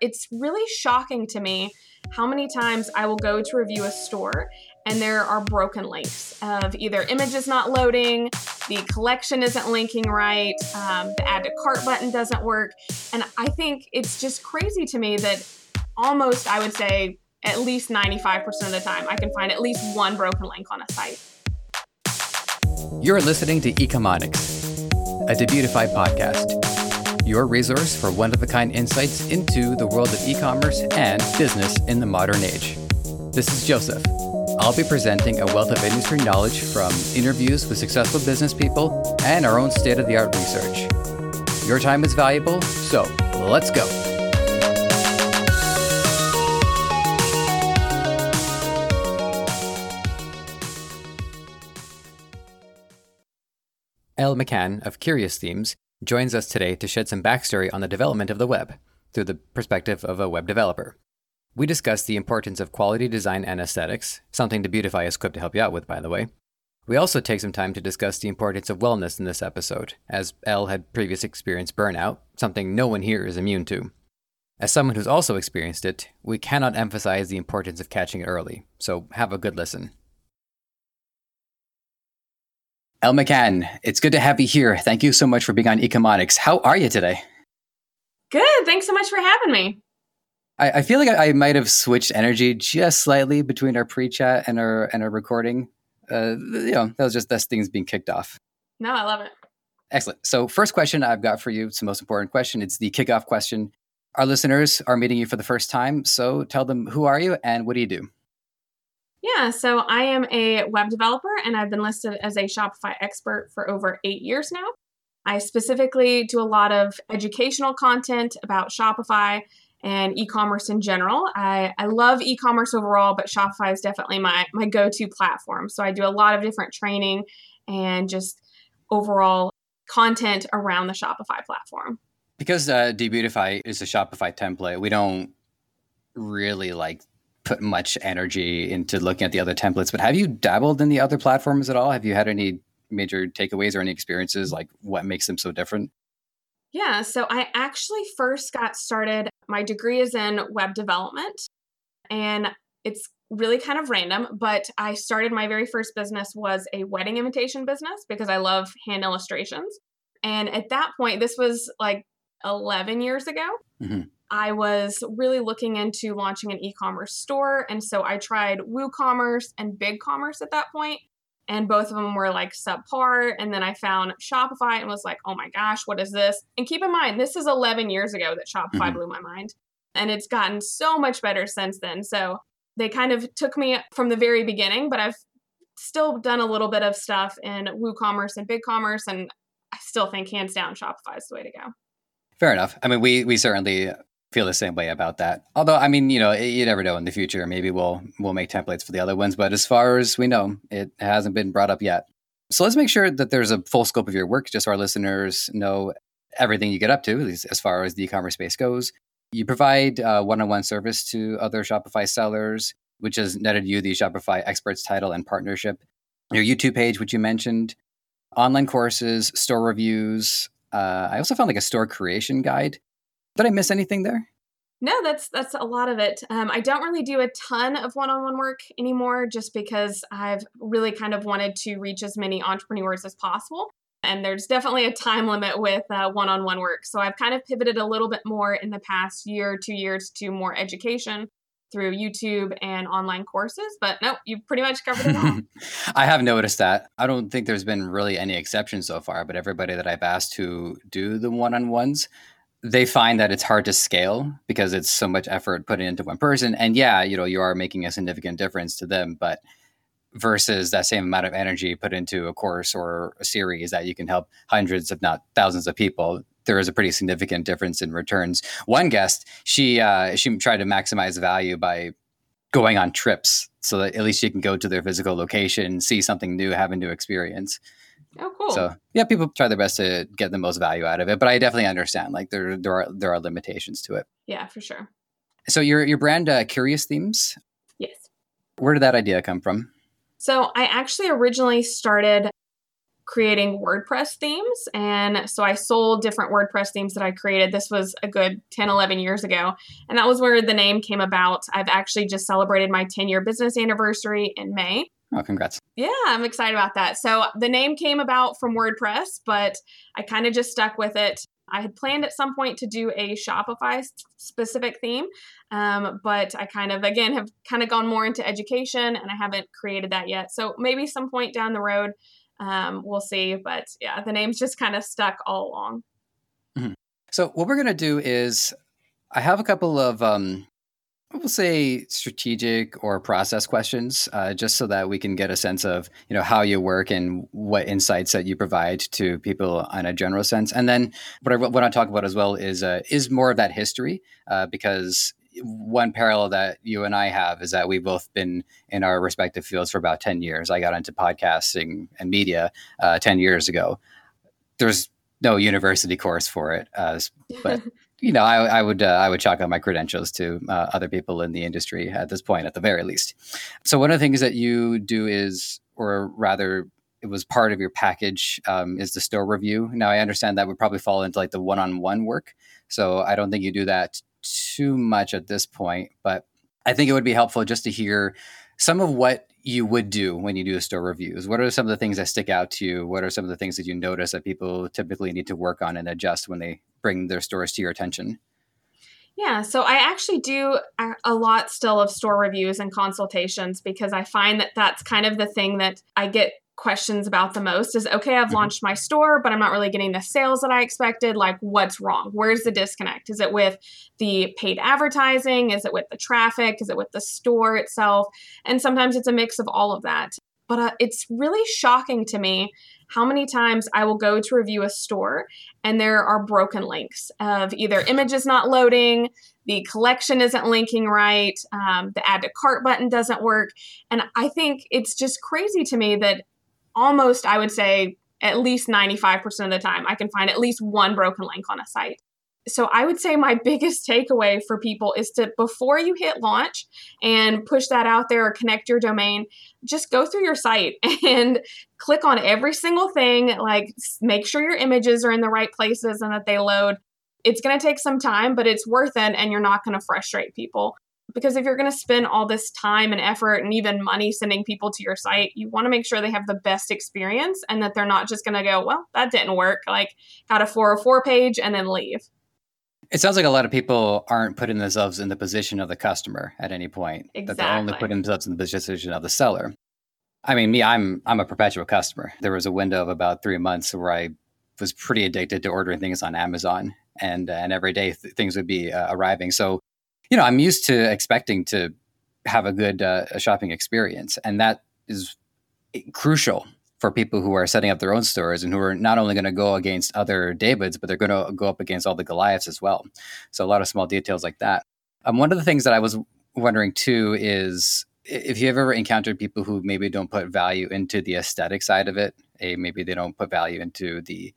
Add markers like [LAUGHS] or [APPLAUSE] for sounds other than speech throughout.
It's really shocking to me how many times I will go to review a store and there are broken links of either images not loading, the collection isn't linking right, um, the add to cart button doesn't work. And I think it's just crazy to me that almost, I would say, at least 95% of the time, I can find at least one broken link on a site. You're listening to Ecomonics, a Debutify podcast your resource for one of a kind insights into the world of e commerce and business in the modern age. This is Joseph. I'll be presenting a wealth of industry knowledge from interviews with successful business people and our own state of the art research. Your time is valuable, so let's go. Elle McCann of Curious Themes joins us today to shed some backstory on the development of the web through the perspective of a web developer. We discuss the importance of quality design and aesthetics, something Debutify is equipped to help you out with, by the way. We also take some time to discuss the importance of wellness in this episode, as Elle had previous experienced burnout, something no one here is immune to. As someone who's also experienced it, we cannot emphasize the importance of catching it early, so have a good listen. Elle McCann, it's good to have you here. Thank you so much for being on Ecomonics. How are you today? Good. Thanks so much for having me. I, I feel like I, I, might have switched energy just slightly between our pre-chat and our and our recording. Uh, you know, that was just that's things being kicked off. No, I love it. Excellent. So, first question I've got for you, it's the most important question. It's the kickoff question. Our listeners are meeting you for the first time, so tell them who are you and what do you do? Yeah, so I am a web developer and I've been listed as a Shopify expert for over eight years now. I specifically do a lot of educational content about Shopify and e-commerce in general. I, I love e-commerce overall, but Shopify is definitely my, my go-to platform. So I do a lot of different training and just overall content around the Shopify platform. Because uh, Debutify is a Shopify template, we don't really like put much energy into looking at the other templates. But have you dabbled in the other platforms at all? Have you had any major takeaways or any experiences like what makes them so different? Yeah, so I actually first got started. My degree is in web development, and it's really kind of random, but I started my very first business was a wedding invitation business because I love hand illustrations. And at that point, this was like 11 years ago. Mm-hmm. I was really looking into launching an e commerce store. And so I tried WooCommerce and BigCommerce at that point, And both of them were like subpar. And then I found Shopify and was like, oh my gosh, what is this? And keep in mind, this is 11 years ago that Shopify mm-hmm. blew my mind. And it's gotten so much better since then. So they kind of took me from the very beginning, but I've still done a little bit of stuff in WooCommerce and BigCommerce. And I still think hands down Shopify is the way to go. Fair enough. I mean, we we certainly feel the same way about that. Although, I mean, you know, you never know in the future. Maybe we'll we'll make templates for the other ones, but as far as we know, it hasn't been brought up yet. So let's make sure that there's a full scope of your work, just so our listeners know everything you get up to, as far as the e-commerce space goes. You provide uh, one-on-one service to other Shopify sellers, which has netted you the Shopify Experts title and partnership. Your YouTube page, which you mentioned, online courses, store reviews. Uh, I also found like a store creation guide did I miss anything there? No, that's that's a lot of it. Um, I don't really do a ton of one-on-one work anymore, just because I've really kind of wanted to reach as many entrepreneurs as possible. And there's definitely a time limit with uh, one-on-one work, so I've kind of pivoted a little bit more in the past year, two years to more education through YouTube and online courses. But no, you've pretty much covered it all. [LAUGHS] I have noticed that. I don't think there's been really any exceptions so far, but everybody that I've asked to do the one-on-ones they find that it's hard to scale because it's so much effort put into one person. And yeah, you know, you are making a significant difference to them, but versus that same amount of energy put into a course or a series that you can help hundreds, if not thousands of people, there is a pretty significant difference in returns. One guest, she uh, she tried to maximize value by going on trips so that at least you can go to their physical location, see something new, have a new experience. Oh, cool. So yeah, people try their best to get the most value out of it, but I definitely understand like there there are there are limitations to it. Yeah, for sure. So your your brand, uh, Curious Themes. Yes. Where did that idea come from? So I actually originally started creating WordPress themes. And so I sold different WordPress themes that I created. This was a good 10, 11 years ago. And that was where the name came about. I've actually just celebrated my 10 year business anniversary in May. Oh, congrats. Yeah, I'm excited about that. So the name came about from WordPress, but I kind of just stuck with it. I had planned at some point to do a Shopify specific theme, um, but I kind of, again, have kind of gone more into education and I haven't created that yet. So maybe some point down the road, um, we'll see. But yeah, the name's just kind of stuck all along. Mm-hmm. So what we're going to do is I have a couple of um, we'll say strategic or process questions uh, just so that we can get a sense of you know how you work and what insights that you provide to people in a general sense. And then what i want to talk about as well is uh, is more of that history uh, because one parallel that you and i have is that we've both been in our respective fields for about 10 years. I got into podcasting and media uh, 10 years ago. There's no university course for it uh, but [LAUGHS] you know, I, I would uh, I would chalk up my credentials to uh, other people in the industry at this point, at the very least. So one of the things that you do is, or rather, it was part of your package, um, is the store review. Now I understand that would probably fall into like the one-on-one work, so I don't think you do that too much at this point. But I think it would be helpful just to hear some of what you would do when you do store reviews. What are some of the things that stick out to you? What are some of the things that you notice that people typically need to work on and adjust when they bring their stores to your attention? Yeah, so I actually do a lot still of store reviews and consultations because I find that that's kind of the thing that I get questions about the most is okay, I've mm-hmm. launched my store, but I'm not really getting the sales that I expected. Like, what's wrong? Where's the disconnect? Is it with the paid advertising? Is it with the traffic? Is it with the store itself? And sometimes it's a mix of all of that. But uh, it's really shocking to me how many times I will go to review a store and there are broken links of either images not loading, the collection isn't linking right, um, the add to cart button doesn't work. And I think it's just crazy to me that almost, I would say, at least 95% of the time, I can find at least one broken link on a site. So I would say my [LAUGHS] biggest takeaway for people is to before you hit launch and push that out there or connect your domain, just go through your site [LAUGHS] and click on every single thing, like make sure your images are in the right places and that they load. It's going to take some time, but it's worth it and you're not going to frustrate people. Because if you're going to spend all this time and effort and even money sending people to your site, you want to make sure they have the best experience and that they're not just going to go, well, that didn't work. Like, got a 404 page and then leave. It sounds like a lot of people aren't putting themselves in the position of the customer at any point. Exactly. That they're only putting themselves in the position of the seller. I mean, me, I'm I'm a perpetual customer. There was a window of about three months where I was pretty addicted to ordering things on Amazon, and and every day th- things would be uh, arriving. So you know, I'm used to expecting to have a good uh, shopping experience, and that is crucial for people who are setting up their own stores and who are not only going to go against other Davids, but they're going to go up against all the Goliaths as well. So a lot of small details like that. Um, one of the things that I was wondering too is if you've ever encountered people who maybe don't put value into the aesthetic side of it, maybe they don't put value into the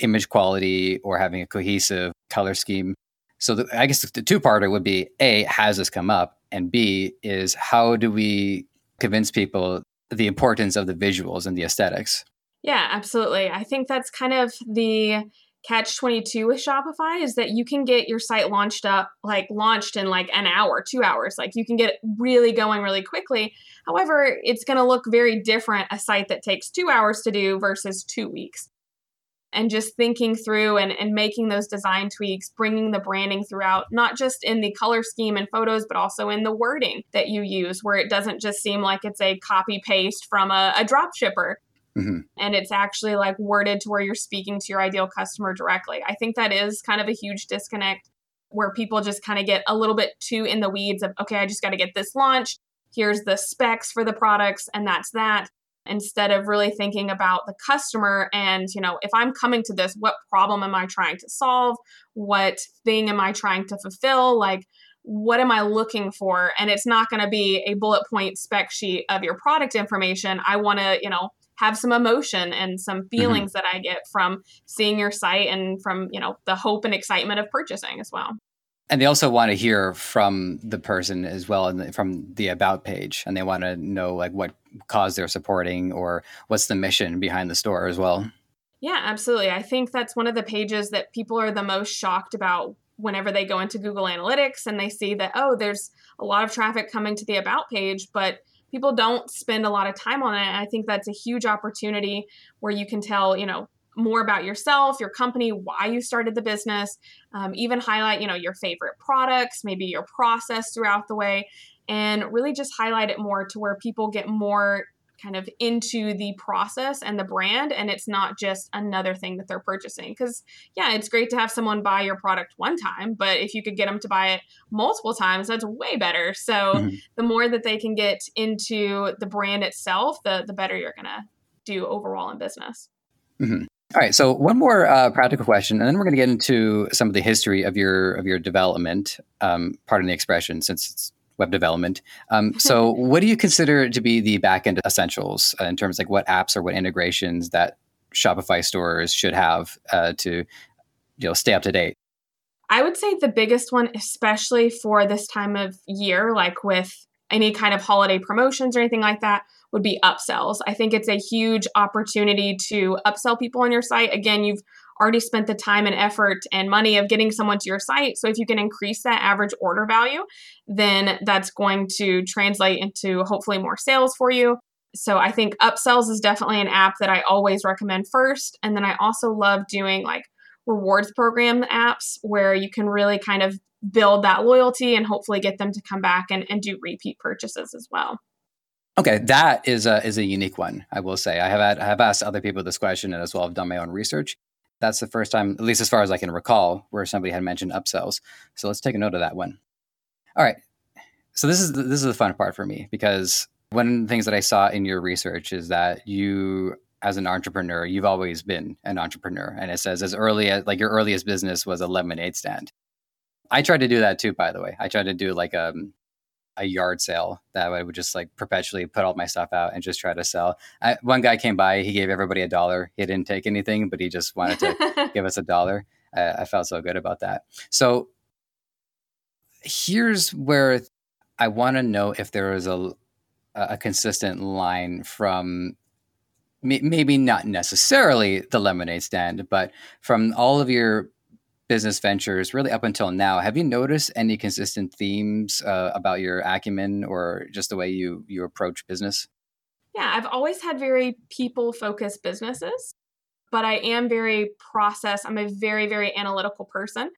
image quality or having a cohesive color scheme so the, I guess the two parter would be A, has this come up? And B, is how do we convince people the importance of the visuals and the aesthetics? Yeah, absolutely. I think that's kind of the catch 22 with Shopify is that you can get your site launched up, like launched in like an hour, two hours. Like you can get it really going really quickly. However, it's going to look very different a site that takes two hours to do versus two weeks and just thinking through and, and making those design tweaks, bringing the branding throughout, not just in the color scheme and photos, but also in the wording that you use, where it doesn't just seem like it's a copy paste from a, a drop shipper. Mm-hmm. And it's actually like worded to where you're speaking to your ideal customer directly. I think that is kind of a huge disconnect where people just kind of get a little bit too in the weeds of, okay, I just got to get this launched. Here's the specs for the products, and that's that instead of really thinking about the customer and you know if i'm coming to this what problem am i trying to solve what thing am i trying to fulfill like what am i looking for and it's not going to be a bullet point spec sheet of your product information i want to you know have some emotion and some mm-hmm. feelings mm-hmm. that i get from seeing your site and from you know the hope and excitement of purchasing as well and they also want to hear from the person as well and from the about page and they want to know like what cause they're supporting or what's the mission behind the store as well. Yeah absolutely. I think that's one of the pages that people are the most shocked about whenever they go into google analytics and they see that oh there's a lot of traffic coming to the about page but people don't spend a lot of time on it. I think that's a huge opportunity where you can tell you know more about yourself, your company, why you started the business, um, even highlight, you know, your favorite products, maybe your process throughout the way, and really just highlight it more to where people get more kind of into the process and the brand and it's not just another thing that they're purchasing because yeah it's great to have someone buy your product one time but if you could get them to buy it multiple times that's way better so mm-hmm. the more that they can get into the brand itself the the better you're gonna do overall in business mm-hmm. All right. So one more uh, practical question, and then we're going to get into some of the history of your of your development. Um, pardon the expression, since it's web development. Um, so, [LAUGHS] what do you consider to be the backend essentials uh, in terms of like what apps or what integrations that Shopify stores should have uh, to you know stay up to date? I would say the biggest one, especially for this time of year, like with any kind of holiday promotions or anything like that, would be upsells. I think it's a huge opportunity to upsell people on your site. Again, you've already spent the time and effort and money of getting someone to your site. So if you can increase that average order value, then that's going to translate into hopefully more sales for you. So I think upsells is definitely an app that I always recommend first. And then I also love doing like rewards program apps where you can really kind of build that loyalty and hopefully get them to come back and, and do repeat purchases as well. Okay, that is a is a unique one. I will say I have had, I have asked other people this question and as well. I've done my own research. That's the first time, at least as far as I can recall, where somebody had mentioned upsells. So let's take a note of that one. All right. So this is this is the fun part for me because one of the things that I saw in your research is that you, as an entrepreneur, you've always been an entrepreneur, and it says as early as like your earliest business was a lemonade stand. I tried to do that too, by the way. I tried to do like um a yard sale that I would just like perpetually put all my stuff out and just try to sell. I, one guy came by, he gave everybody a dollar. He didn't take anything, but he just wanted to [LAUGHS] give us a dollar. I, I felt so good about that. So here's where I want to know if there is a a consistent line from maybe not necessarily the lemonade stand, but from all of your business ventures really up until now have you noticed any consistent themes uh, about your acumen or just the way you you approach business yeah i've always had very people focused businesses but i am very process i'm a very very analytical person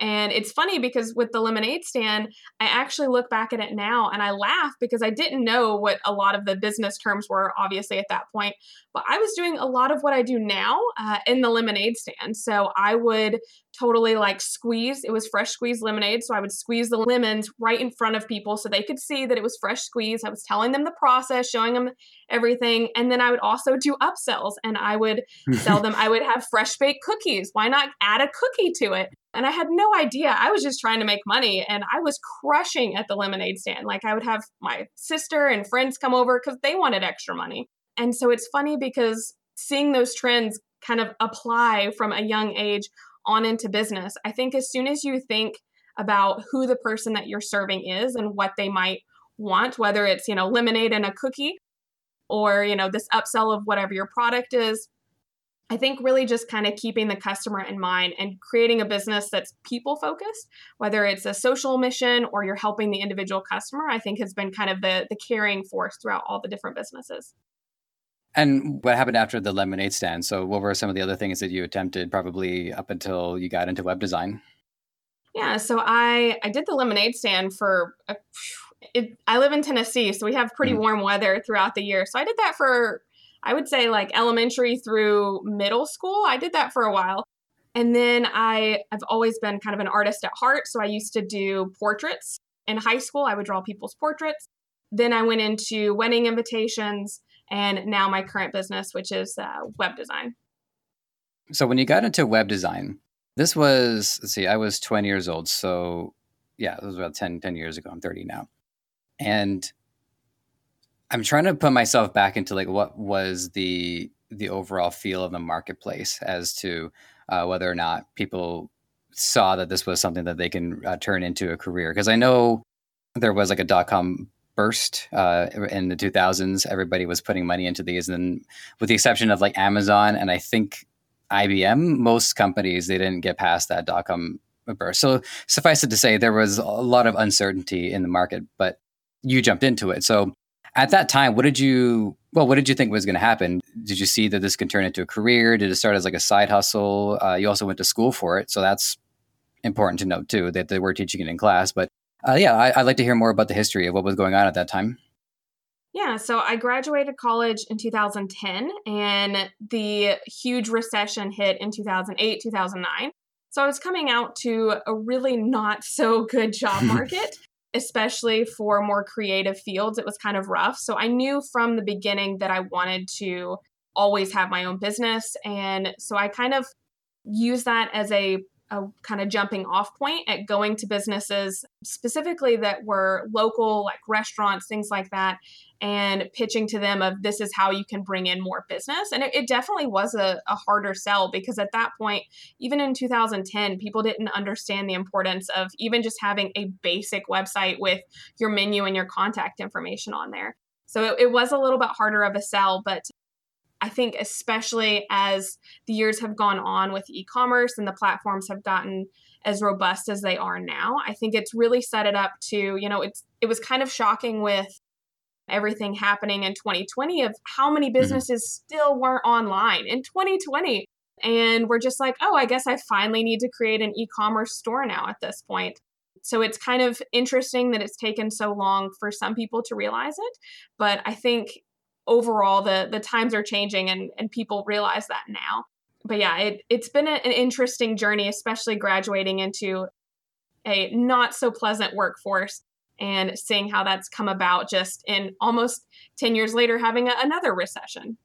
and it's funny because with the lemonade stand, I actually look back at it now and I laugh because I didn't know what a lot of the business terms were, obviously, at that point. But I was doing a lot of what I do now uh, in the lemonade stand. So I would totally like squeeze, it was fresh squeezed lemonade. So I would squeeze the lemons right in front of people so they could see that it was fresh squeezed. I was telling them the process, showing them everything. And then I would also do upsells and I would sell them, I would have fresh baked cookies. Why not add a cookie to it? And I had no idea. I was just trying to make money and I was crushing at the lemonade stand. Like I would have my sister and friends come over because they wanted extra money. And so it's funny because seeing those trends kind of apply from a young age on into business, I think as soon as you think about who the person that you're serving is and what they might want, whether it's, you know, lemonade and a cookie or, you know, this upsell of whatever your product is, I think really just kind of keeping the customer in mind and creating a business that's people focused, whether it's a social mission or you're helping the individual customer, I think has been kind of the the carrying force throughout all the different businesses. And what happened after the lemonade stand? So what were some of the other things that you attempted probably up until you got into web design? Yeah, so I I did the lemonade stand for a, it, I live in Tennessee, so we have pretty mm-hmm. warm weather throughout the year. So I did that for I would say like elementary through middle school. I did that for a while. And then I I have always been kind of an artist at heart. So I used to do portraits. In high school, I would draw people's portraits. Then I went into wedding invitations and now my current business, which is uh, web design. So when you got into web design, this was, let's see, I was 20 years old. So yeah, it was about 10, 10 years ago. I'm 30 now. And I'm trying to put myself back into like what was the the overall feel of the marketplace as to uh, whether or not people saw that this was something that they can uh, turn into a career? Because I know there was like a dot com burst uh, in the 2000s. Everybody was putting money into these, and with the exception of like Amazon and I think IBM, most companies they didn't get past that dot com burst. So suffice it to say, there was a lot of uncertainty in the market, but you jumped into it. So at that time, what did you well, what did you think was going to happen? Did you see that this can turn into a career? Did it start as like a side hustle? Uh, you also went to school for it, so that's important to note too that they were teaching it in class. But uh, yeah, I, would like to hear more about the history of what was going on at that time. Yeah, so I graduated college in 2010, and the huge recession hit in 2008, 2009. So I was coming out to a really not [LAUGHS] so good job [LAUGHS] market especially for more creative fields, it was kind of rough. So I knew from the beginning that I wanted to always have my own business. And so I kind of use that as a, a kind of jumping off point at going to businesses specifically that were local, like restaurants, things like that, and pitching to them of this is how you can bring in more business. And it, it, definitely was a, a harder sell because at that point even in 2010 people didn't understand the importance of even just having a basic website with your menu and your contact information on there. So it, it was a little bit harder of a sell but I think especially as the years have gone on with e-commerce and the platforms have gotten as robust as they are now, I think it's really set it up to, you know, it's it was kind of shocking with everything happening in 2020 of how many mm-hmm. businesses mm-hmm. still weren't online in 2020. And we're just like, oh, I guess I finally need to create an e commerce store now at this point. So it's kind of interesting that it's taken so long for some people to realize it. But I think overall the the times are changing and, and people realize that now. But yeah, it, it's been a, an interesting journey, especially graduating into a not so pleasant workforce and seeing how that's come about just in almost 10 years later having a, another recession.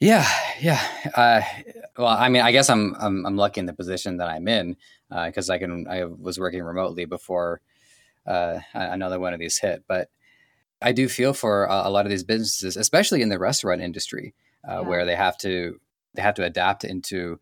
Yeah yeah. Uh, well i mean i guess i'm i'm, I'm lucky in the position that i'm in because uh, i can i was working remotely before uh, another one of these hit. But i do feel for a, a lot of these businesses especially in the restaurant industry uh, yeah. where they have to they have to adapt into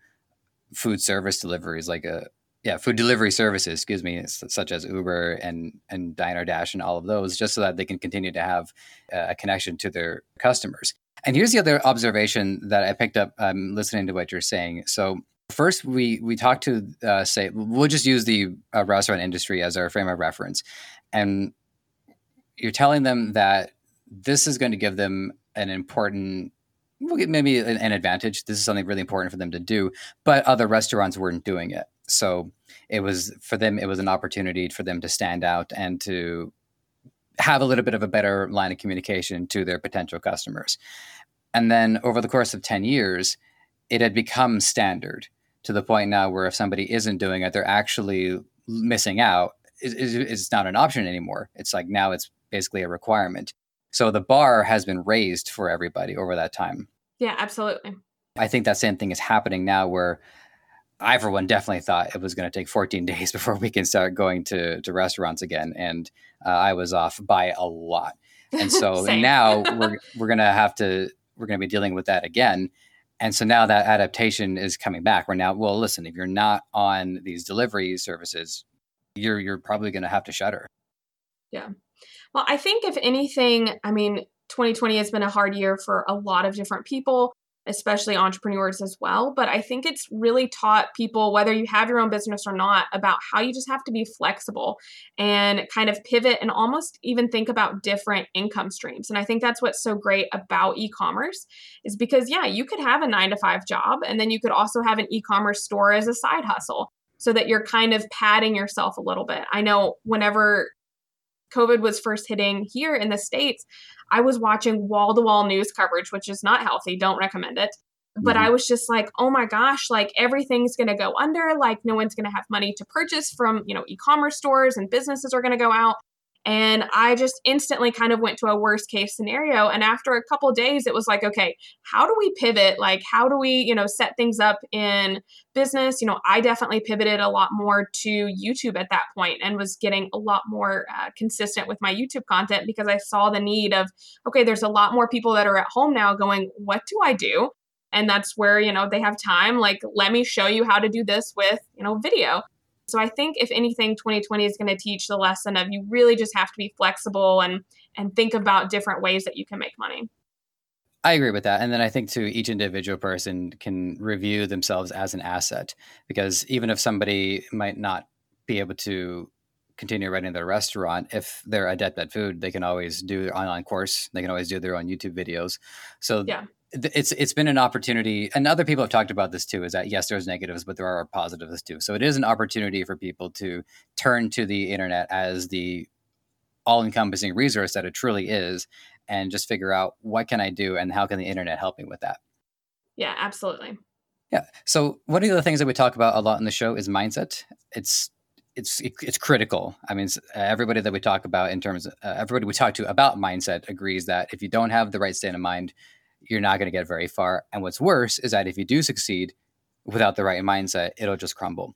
food service deliveries like a yeah, food delivery services, excuse me, such as Uber and and Diner Dash and all of those, just so that they can continue to have a connection to their customers. And here's the other observation that I picked up um, listening to what you're saying. So first, we we talked to uh, say we'll just use the uh, restaurant industry as our frame of reference, and you're telling them that this is going to give them an important maybe an, an advantage. This is something really important for them to do, but other restaurants weren't doing it. So it was for them, it was an opportunity for them to stand out and to have a little bit of a better line of communication to their potential customers. And then over the course of 10 years, it had become standard to the point now where if somebody isn't doing it, they're actually missing out. It's not an option anymore. It's like now it's basically a requirement. So the bar has been raised for everybody over that time. Yeah, absolutely. I think that same thing is happening now where I, for one, definitely thought it was going to take 14 [LAUGHS] days before we can start going to, to restaurants again. And uh, I was off by a lot. And so [LAUGHS] now [LAUGHS] we're, we're going to have to, we're going to be dealing with that again. And so now that adaptation is coming back. We're now, well, listen, if you're not on these delivery services, you're, you're probably going to have to shutter. Yeah. Well, I think if anything, I mean, 2020 has been a hard year for a lot of different people especially entrepreneurs as well. But I think it's really taught people, whether you have your own business or not, about how you just have to be flexible and kind of pivot and almost even think about different income streams. And I think that's what's so great about e commerce is because, yeah, you could have a nine to five job and then you could also have an e commerce store as a side hustle so that you're kind of padding yourself a little bit. I know whenever COVID was first hitting here in the States, I was watching wall to wall news coverage, which is not healthy. Don't recommend it. But mm-hmm. I was just like, oh my gosh, like everything's going to go under. Like no one's going to have money to purchase from, you know, e commerce stores and businesses are going to go out. And I just instantly kind of went to a worst case scenario. And after a couple days, it was like, okay, how do we pivot? Like, how do we, you know, set things up in business? You know, I definitely pivoted a lot more to YouTube at that point and was getting a lot more uh, consistent with my YouTube content because I saw the need of, okay, there's a lot more people that are at home now going, what do I do? And that's where, you know, they have time. Like, let me show you how to do this with, you know, video. So I think if anything, 2020 is going to teach the lesson of you really just have to be flexible and and think about different ways that you can make money. I agree with that. And then I think to each individual person can review themselves as an asset because even if somebody might not be able to continue running their restaurant, if they're adept at food, they can always do their online course. They can always do their own YouTube videos. So yeah. It's it's been an opportunity, and other people have talked about this too. Is that yes, there's negatives, but there are positives too. So it is an opportunity for people to turn to the internet as the all-encompassing resource that it truly is, and just figure out what can I do and how can the internet help me with that. Yeah, absolutely. Yeah. So one of the things that we talk about a lot in the show is mindset. It's it's it's critical. I mean, everybody that we talk about in terms of uh, everybody we talk to about mindset agrees that if you don't have the right state of mind, you're not going to get very far. And what's worse is that if you do succeed without the right mindset, it'll just crumble.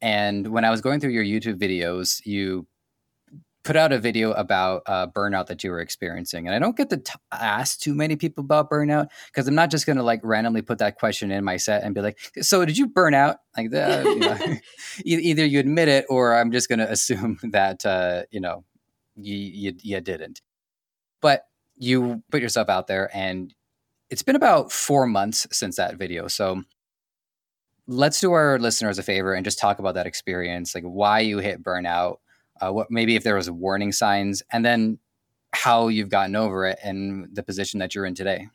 And when I was going through your YouTube videos, you put out a video about uh, burnout that you were experiencing. And I don't get to t- ask too many people about burnout because I'm not just going to like randomly put that question in my set and be like, so did you burn out? Like, uh, you know, [LAUGHS] either you admit it or I'm just going to assume [LAUGHS] that, uh, you know, you, you, you didn't. But you put yourself out there and it's been about four months since that video. So let's do our listeners a favor and just talk about that experience, like why you hit burnout, uh, what maybe if there was warning signs, and then how you've gotten over it and the position that you're in today.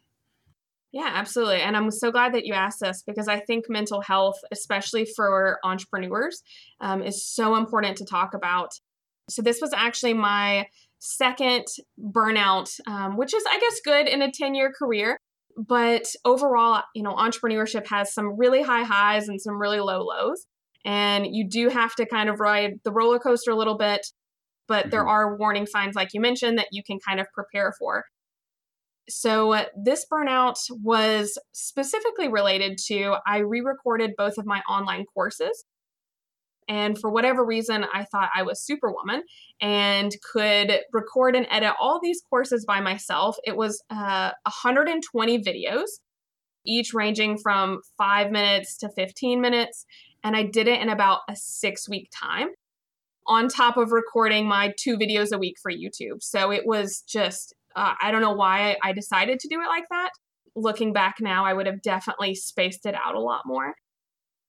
Yeah, absolutely. And I'm so glad that you asked this because I think mental health, especially for entrepreneurs, um, is so important to talk about. So, this was actually my second burnout, um, which is, I guess, good in a 10 year career. But overall, you know, entrepreneurship has some really high highs and some really low lows and you do have to kind of ride the roller coaster a little bit but mm-hmm. there are warning signs like you mentioned that you can kind of prepare for so uh, this burnout was specifically related to i re-recorded both of my online courses and for whatever reason i thought i was superwoman and could record and edit all these courses by myself it was uh, 120 videos each ranging from five minutes to 15 minutes and I did it in about a six week time on top of recording my two videos a week for YouTube. So it was just, uh, I don't know why I decided to do it like that. Looking back now, I would have definitely spaced it out a lot more.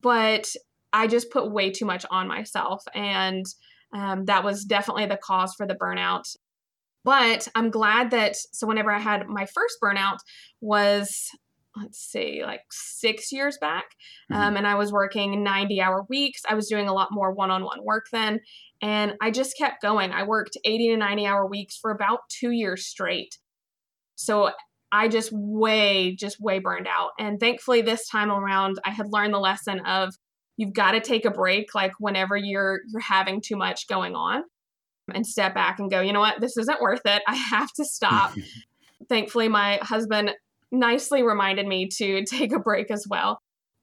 But I just put way too much on myself. And um, that was definitely the cause for the burnout. But I'm glad that, so whenever I had my first burnout was let's see, like six years back. Mm-hmm. Um, and I was working 90 hour weeks. I was doing a lot more one on one work then. And I just kept going. I worked 80 to 90 hour weeks for about two years straight. So I just way, just way burned out. And thankfully, this time around, I had learned the lesson of you've got to take a break, like whenever you're you're having too much going on, and step back and go, you know what, this isn't worth it. I have to stop. [LAUGHS] thankfully, my husband nicely reminded me to [LAUGHS] take a break as well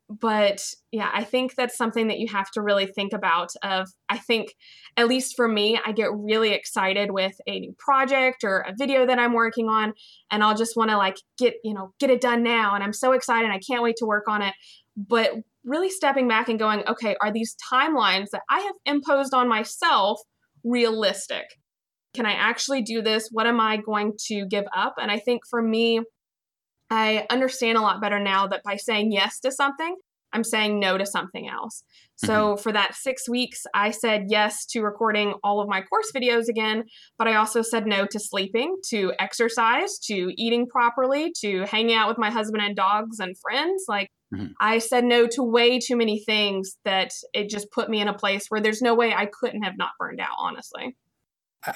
but yeah i think that's something that you have to really think about of i think at least for me i get really excited with a new project or a video that i'm working on and i'll just want to like get you know get it done now and i'm so excited i can't wait to work on it but really stepping back and going okay are these timelines that i have imposed on myself realistic can i actually do this what am i going to give up and i think for me I understand a lot better now that by saying yes to something, I'm saying no to something else. So mm-hmm. for that six weeks, I said yes to recording all of my course videos again, but I also said no to sleeping, to exercise, to eating properly, to hanging out with my husband and dogs and friends. Like mm-hmm. I said no to way too many things that it just put me in a place where there's no way I couldn't have not burned out, honestly.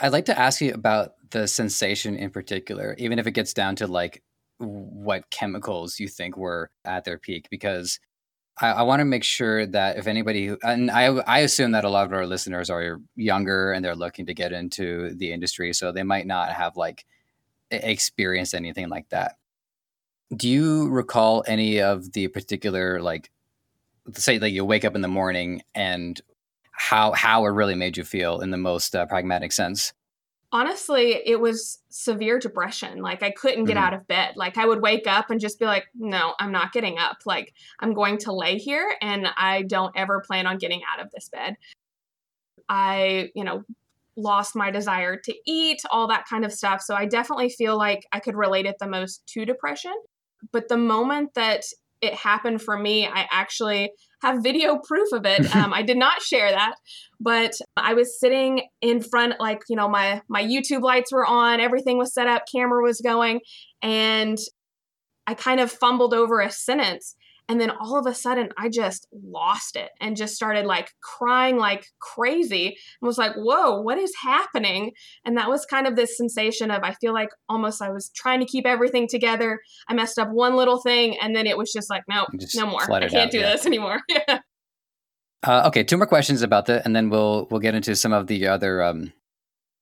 I'd like to ask you about the sensation in particular, even if it gets down to like what chemicals you think were at their peak because I, I want to make sure that if anybody, and I, I assume that a lot of our listeners are younger and they're looking to get into the industry, so they might not have like experienced anything like that. Do you recall any of the particular like, say, like you wake up in the morning and how how it really made you feel in the most uh, pragmatic sense? Honestly, it was severe depression. Like I couldn't get Mhm. out of bed. Like I would wake up and just be like, "No, I'm not getting up. Like I'm going to lay here and I don't ever plan on getting out of this bed." I, you know, lost my desire to eat, all that kind of stuff. So I definitely feel like I could relate it the most to depression. But the moment that it happened for me, I actually have video proof of it. [LAUGHS] Um, I did not share that, but I was sitting in front, like you know, my my YouTube lights were on, everything was set up, camera was going, and I kind of fumbled over a sentence. And then all of a sudden, I just lost it and just started like crying like crazy and was like, whoa, what is happening? And that was kind of this sensation of I feel like almost I was trying to keep everything together. I messed up one little thing and then it was just like, no, Just no more. I can't out, do yeah. this anymore. [LAUGHS] Uh, okay, two more questions about that, and then we'll we'll get into some of the other. Um,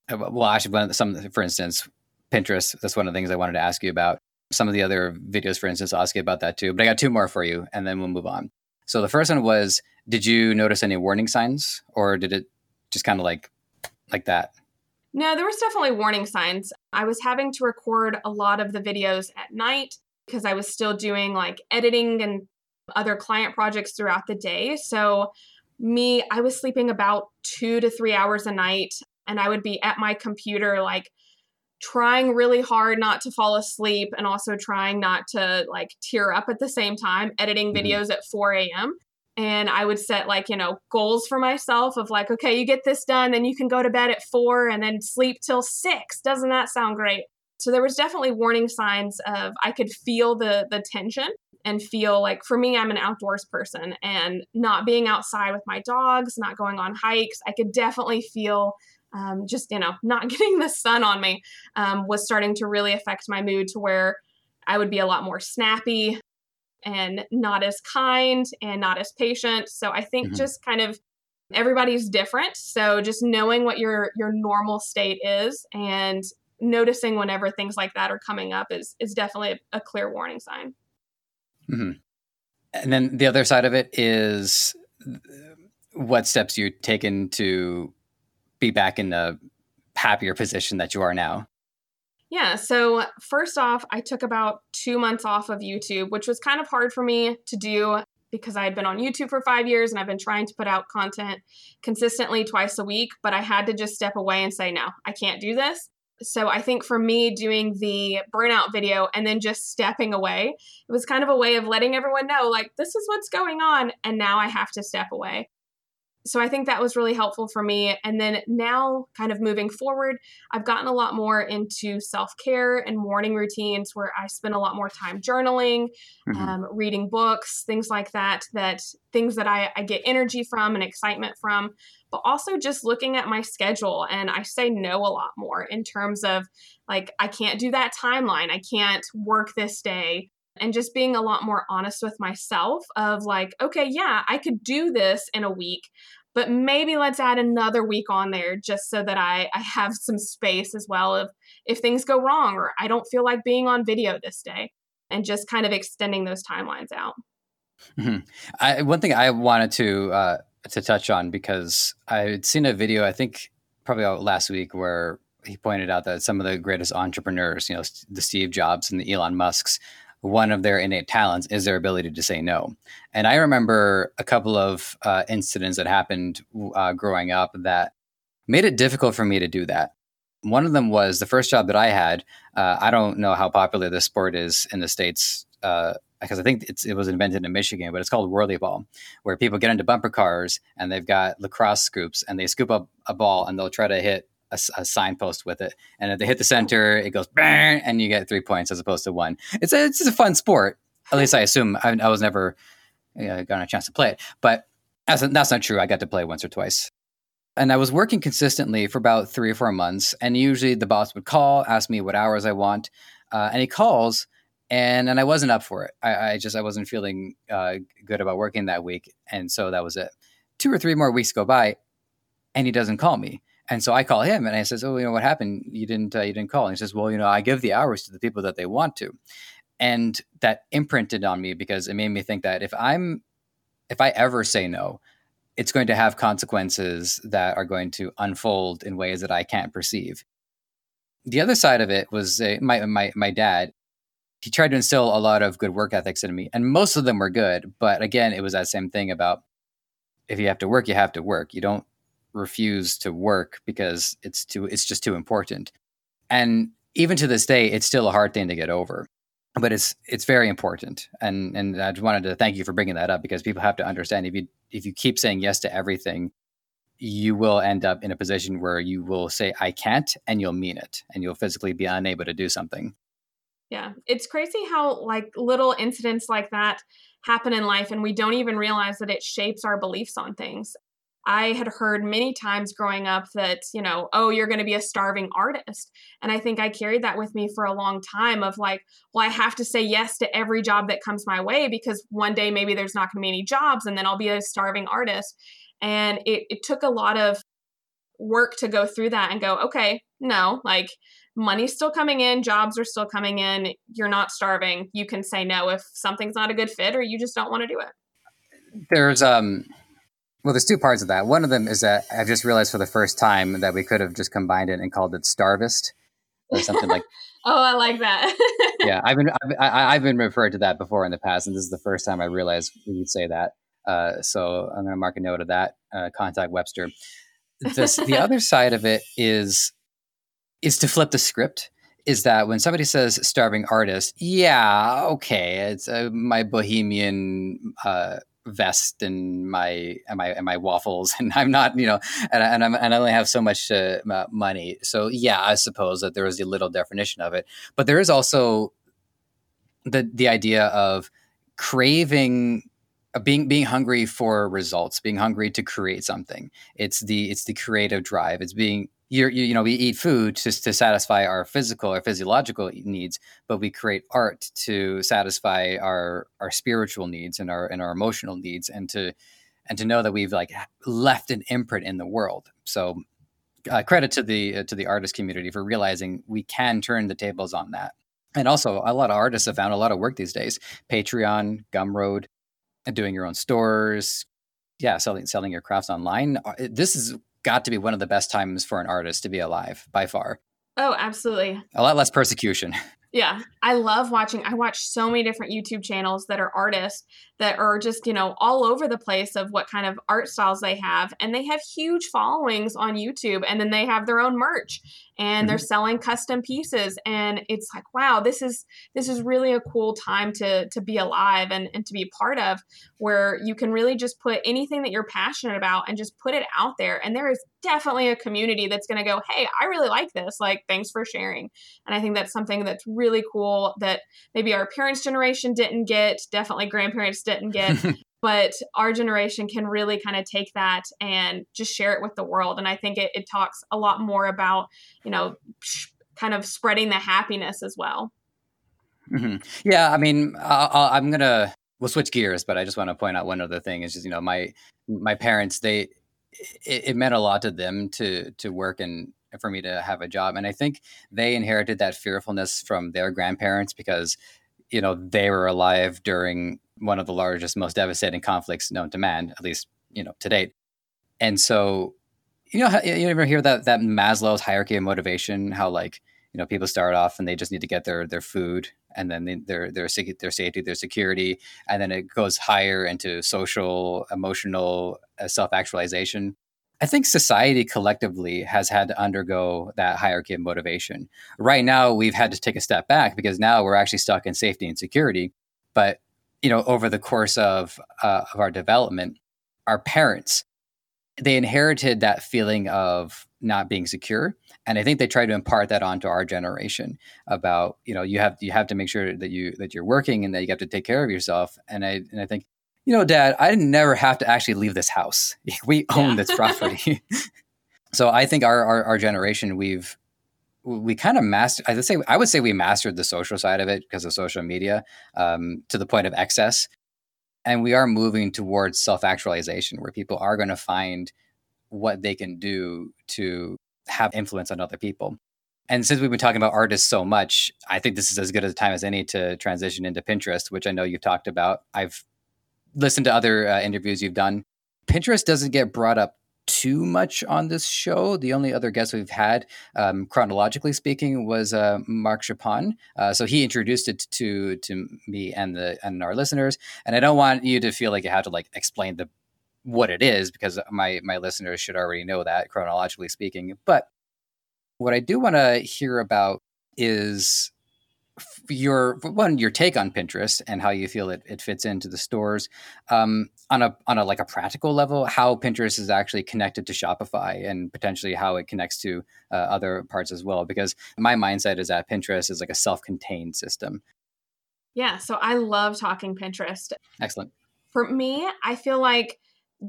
uh, well, actually, one of some, for instance, Pinterest. That's one of the things I wanted to ask you about. Some of the other videos, for instance, ask you about that too. But I got two more for you, and then we'll move on. So the first one was: Did you notice any warning signs, or did it just kind of like like that? No, there was definitely warning signs. I was having to record a lot of the videos at night because I was still doing like editing and other client projects throughout the day. So, me, I was sleeping about two to three hours a night, and I would be at my computer, like trying really hard not to fall asleep and also trying not to like tear up at the same time, editing Mhm. videos at 4 a.m. And I would set like, you know, goals for myself of like, okay, you get this done, then you can go to bed at four and then sleep till six. Doesn't that sound great? So there was definitely warning signs of I could feel the the tension and feel like for me, I'm an outdoors person and not being outside with my dogs, not going on hikes, I could definitely feel um, just, you know, not [LAUGHS] getting the sun on me um, was starting to really affect my mood to where I would be a lot more snappy and not as kind and not as patient. So I think Mhm. just kind of everybody's different. So just knowing what your your normal state is and noticing whenever things like that are coming up is is definitely a, a clear warning sign. hmm And then the other side of it is uh, what steps you've taken to be back in the happier position that you are now. Yeah. So, first off, I took about two months off of YouTube, which was kind of hard for me to do because I had been on YouTube for five years and I've been trying to put out content consistently twice a week. But I had to just step away and say, no, I can't do this. So, I think for me, doing the burnout video and then just stepping away, it was kind of a way of letting everyone know, like, this is what's going on. And now I have to step away. So, I think that was really helpful for me. And then now, kind of moving forward, I've gotten a lot more into self care and morning routines where I spend a lot more time journaling, Mhm. um, reading books, things like that, that things that I, I get energy from and excitement from, but also just looking at my schedule. And I say no a lot more in terms of like, I can't do that timeline, I can't work this day. And just being a lot more honest with myself of like, okay, yeah, I could do this in a week, but maybe let's add another week on there just so that I, I have some space as well if if things go wrong or I don't feel like being on video this day and just kind of extending those timelines out. Mhm. I, one thing I wanted to uh, to touch on because I had seen a video I think probably last week where he pointed out that some of the greatest entrepreneurs, you know, the Steve Jobs and the Elon Musk's, one of their innate talents is their ability to say no. And I remember a couple of uh, incidents that happened uh, growing up that made it difficult for me to do that. One of them was the first job that I had. Uh, I don't know how popular this sport is in the states. Uh, because I think it was invented in Michigan, but it's called whirly ball, where people get into bumper cars and they've got lacrosse scoops and they scoop up a ball and they'll try to hit a, a signpost with it. And if they hit the center, it goes bang, and you get three points as opposed to one. It's a, it's a fun sport. At least I assume. I, I was never uh, got a chance to play it, but that's, that's not true. I got to play once or twice. And I was working consistently for about three or four months. And usually the boss would call, ask me what hours I want. Uh, and he calls and and I wasn't up for it. I, I just I wasn't feeling uh, good about working that week, and so that was it. Two or three more weeks go by, and he doesn't call me, and so I call him, and I says, "Oh, you know what happened? You didn't uh, you didn't call?" And he says, "Well, you know, I give the hours to the people that they want to," and that imprinted on me because it made me think that if I'm if I ever say no, it's going to have consequences that are going to unfold in ways that I can't perceive. the other side of it was uh, my my my dad. He tried to instill a lot of good work ethics in me, and most of them were good. But again, it was that same thing about if you have to work, you have to work. You don't refuse to work because it's too it's just too important. And even to this day, it's still a hard thing to get over. But it's it's very important, and and I just wanted to thank you for bringing that up because people have to understand if you if you keep saying yes to everything, you will end up in a position where you will say I can't, and you'll mean it, and you'll physically be unable to do something. Yeah, it's crazy how like little incidents like that happen in life, and we don't even realize that it shapes our beliefs on things. I had heard many times growing up that, you know, oh, you're going to be a starving artist. And I think I carried that with me for a long time of like, well, I have to say yes to every job that comes my way because one day maybe there's not going to be any jobs and then I'll be a starving artist. And it, it took a lot of work to go through that and go, okay, no, like money's still coming in, jobs are still coming in, you're not starving. You can say no if something's not a good fit or you just don't want to do it. There's um well, there's two parts of that. One of them is that I've just realized for the first time that we could have just combined it and called it Starvist or something like. [LAUGHS] oh, I like that. [LAUGHS] yeah, I've been I've, I've, been referred to that before in the past, and this is the first time I realized we could say that. Uh, so I'm going to mark a note of that. Uh, contact Webster. This, the other [LAUGHS] side of it is is to flip the script. Is that when somebody says starving artist? Yeah, okay, it's uh, my bohemian uh, vest and my and my and my waffles [LAUGHS] and I'm not you know and, and I'm and I only have so much uh, money. So yeah I suppose that there is a little definition of it. But there is also the the idea of craving uh, being being hungry for results being hungry to create something. It's the it's the creative drive. It's being you you know we eat food just to satisfy our physical or physiological needs but we create art to satisfy our our spiritual needs and our and our emotional needs and to and to know that we've like left an imprint in the world. So uh, credit to the uh, to the artist community for realizing we can turn the tables on that. And also a lot of artists have found a lot of work these days. Patreon gumroad doing your own stores yeah selling selling your crafts online. Uh, this is got to be one of the best times for an artist to be alive by far. Oh, absolutely. A lot less persecution. [LAUGHS] Yeah, I love watching. I watch so many different YouTube channels that are artists that are just, you know, all over the place of what kind of art styles they have. And they have huge followings on YouTube and then they have their own merch and mm-hmm. they're selling custom pieces and it's like wow this is this is really a cool time to to be alive and, and to be part of where you can really just put anything that you're passionate about and just put it out there. And there is definitely a community that's going to go hey i really like this. Like thanks for sharing. And i think that's something that's really cool that maybe our parents generation didn't get definitely grandparents didn't get [LAUGHS] but our generation can really kind of take that and just share it with the world. And i think it, it talks a lot more about you know kind of spreading the happiness as well. Mm-hmm. yeah i mean i am gonna we'll switch gears but i just want to point out one other thing is just you know my my parents they it, it meant a lot to them to to work and for me to have a job. And i think they inherited that fearfulness from their grandparents because you know they were alive during one of the largest, most devastating conflicts known to man, at least you know to date. And so, you know, you ever hear that that Maslow's hierarchy of motivation? How like you know people start off and they just need to get their their food, and then their their their safety, their security, and then it goes higher into social, emotional uh, self actualization. I think society collectively has had to undergo that hierarchy of motivation. Right now, we've had to take a step back because now we're actually stuck in safety and security. But you know, over the course of uh, of our development, our parents they inherited that feeling of not being secure, and I think they tried to impart that onto our generation about you know you have you have to make sure that you that you're working and that you have to take care of yourself. And I and I think you know, Dad, I never have to actually leave this house. [LAUGHS] We own yeah. this [LAUGHS] property. [LAUGHS] so I think our, our, our generation we've we kind of mastered i would say i would say we mastered the social side of it because of social media um, to the point of excess and we are moving towards self-actualization where people are going to find what they can do to have influence on other people and since we've been talking about artists so much i think this is as good a time as any to transition into pinterest which i know you've talked about i've listened to other uh, interviews you've done pinterest doesn't get brought up too much on this show. The only other guest we've had, um, chronologically speaking, was uh, Mark Chapon. Uh, so he introduced it to to me and the and our listeners. And I don't want you to feel like you have to like explain the what it is because my my listeners should already know that chronologically speaking. But what I do want to hear about is your one your take on Pinterest and how you feel it, it fits into the stores um, on a on a like a practical level how Pinterest is actually connected to Shopify and potentially how it connects to uh, other parts as well because my mindset is that Pinterest is like a self-contained system. Yeah, so I love talking Pinterest. Excellent. For me, I feel like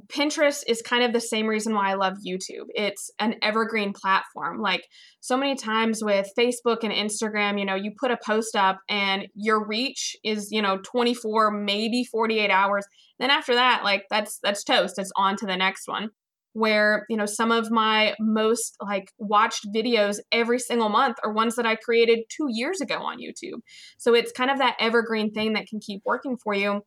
Pinterest is kind of the same reason why I love YouTube. It's an evergreen platform. Like so many times with Facebook and Instagram, you know, you put a post up and your reach is, you know, 24, maybe 48 hours. Then after that, like that's that's toast. It's on to the next one. Where, you know, some of my most like watched videos every single month are ones that I created 2 years ago on YouTube. So it's kind of that evergreen thing that can keep working for you.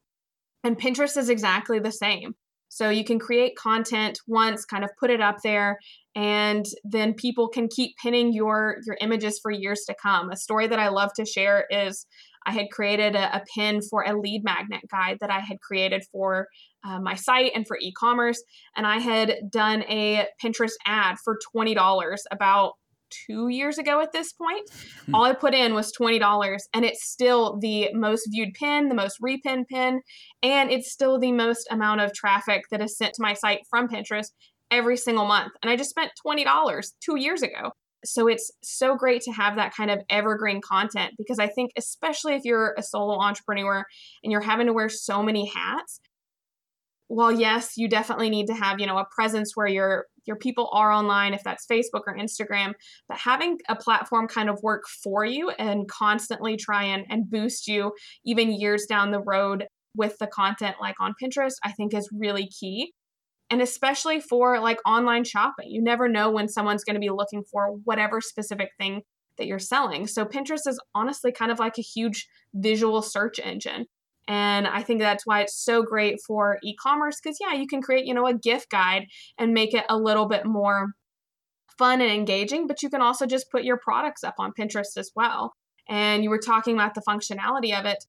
And Pinterest is exactly the same so you can create content once, kind of put it up there, and then people can keep pinning your your images for years to come. A story that I love to share is I had created a, a pin for a lead magnet guide that I had created for uh, my site and for e-commerce, and I had done a Pinterest ad for twenty dollars about two years ago at this point. Hmm. All I put in was $20, and it's still the most viewed pin, the most repin pin, and it's still the most amount of traffic that is sent to my site from Pinterest every single month. And I just spent $20 two years ago. So it's so great to have that kind of evergreen content because I think, especially if you're a solo entrepreneur and you're having to wear so many hats, while yes, you definitely need to have, you know, a presence where your your people are online, if that's Facebook or Instagram, but having a platform kind of work for you and constantly try and, and boost you even years down the road with the content like on Pinterest, I think is really key. And especially for like online shopping, you never know when someone's going to be looking for whatever specific thing that you're selling. So Pinterest is honestly kind of like a huge visual search engine. And I think that's why it's so great for e-commerce because yeah, you can create, you know, a gift guide and make it a little bit more fun and engaging, but you can also just put your products up on Pinterest as well. And you were talking about the functionality of it.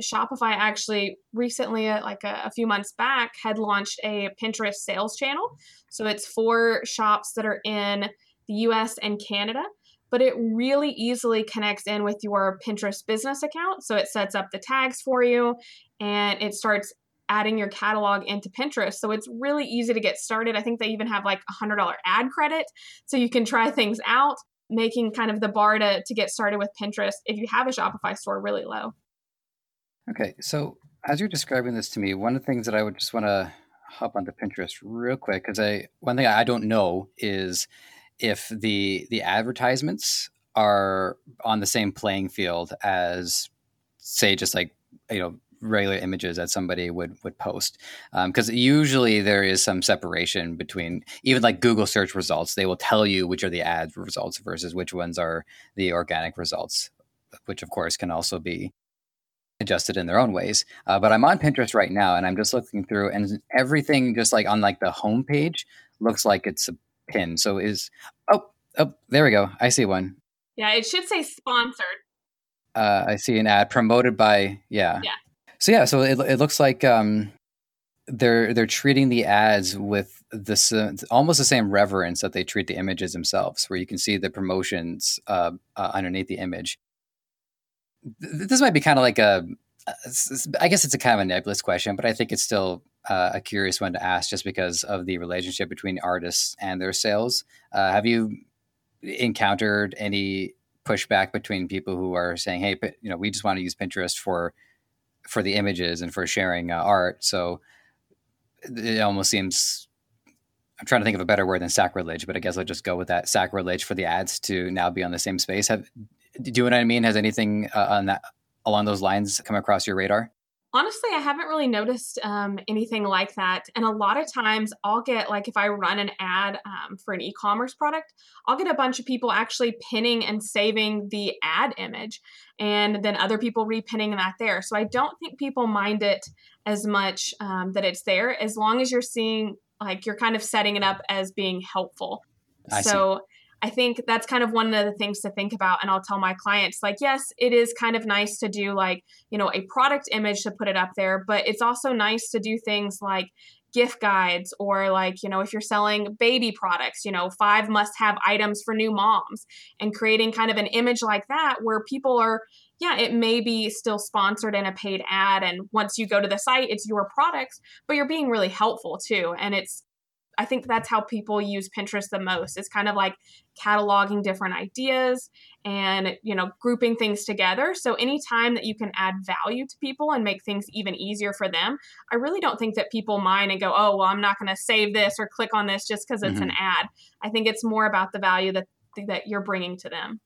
Shopify actually recently, uh, like a, a, few months back, had launched a Pinterest sales channel. So it's for shops that are in the US and Canada but it really easily connects in with your Pinterest business account. So it sets up the tags for you and it starts adding your catalog into Pinterest. So it's really easy to get started. I think they even have like a $100 ad credit so you can try things out, making kind of the bar to, to get started with Pinterest if you have a Shopify store really low. Okay, so as you're describing this to me, one of the things that I would just want to hop onto Pinterest real quick because I one thing I don't know is if the the advertisements are on the same playing field as say just like you know regular images that somebody would would post because um, usually there is some separation between even like google search results they will tell you which are the ad results versus which ones are the organic results which of course can also be adjusted in their own ways uh, but i'm on pinterest right now and i'm just looking through and everything just like on like the home page looks like it's pin. So is oh oh there we go. I see one. Yeah, it should say sponsored. Uh, I see an ad promoted by yeah. Yeah. So yeah, so it it looks like um they're they're treating the ads with this uh, almost the same reverence that they treat the images themselves, where you can see the promotions uh, uh, underneath the image. This might be kind of like a, I guess it's a kind of a nebulous question, but I think it's still uh, a curious one to ask just because of the relationship between artists and their sales. Uh, have you encountered any pushback between people who are saying, "Hey, you know, we just want to use Pinterest for for the images and for sharing uh, art"? So it almost seems. I'm trying to think of a better word than sacrilege, but I guess I'll just go with that sacrilege for the ads to now be on the same space. Have do you know what I mean? Has anything uh, on that along those lines come across your radar? Honestly, I haven't really noticed um, anything like that. And a lot of times I'll get, like, if I run an ad um, for an e commerce product, I'll get a bunch of people actually pinning and saving the ad image, and then other people repinning that there. So I don't think people mind it as much um, that it's there as long as you're seeing like you're kind of setting it up as being helpful. I so see. I think that's kind of one of the things to think about. And I'll tell my clients, like, yes, it is kind of nice to do like, you know, a product image to put it up there, but it's also nice to do things like gift guides or like, you know, if you're selling baby products, you know, five must have items for new moms and creating kind of an image like that where people are, yeah, it may be still sponsored in a paid ad. And once you go to the site, it's your products, but you're being really helpful too. And it's, I think that's how people use Pinterest the most. It's kind of like cataloging different ideas and, you know, grouping things together. So anytime that you can add value to people and make things even easier for them, I really don't think that people mind and go, "Oh, well, I'm not going to save this or click on this just because it's mm-hmm. an ad." I think it's more about the value that that you're bringing to them.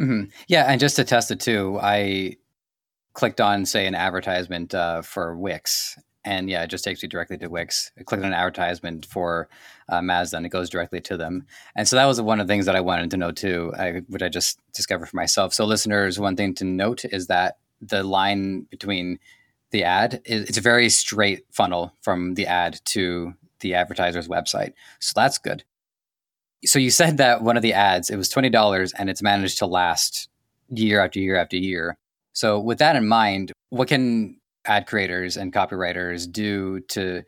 Mm-hmm. Yeah, and just to test it too, I clicked on say an advertisement uh, for Wix and yeah, it just takes you directly to Wix. I on an advertisement for uh, Mazda, and it goes directly to them. And so that was one of the things that I wanted to know too, I, which I just discovered for myself. So, listeners, one thing to note is that the line between the ad is it's a very straight funnel from the ad to the advertiser's website. So that's good. So you said that one of the ads it was twenty dollars, and it's managed to last year after year after year. So with that in mind, what can ad creators and copywriters do to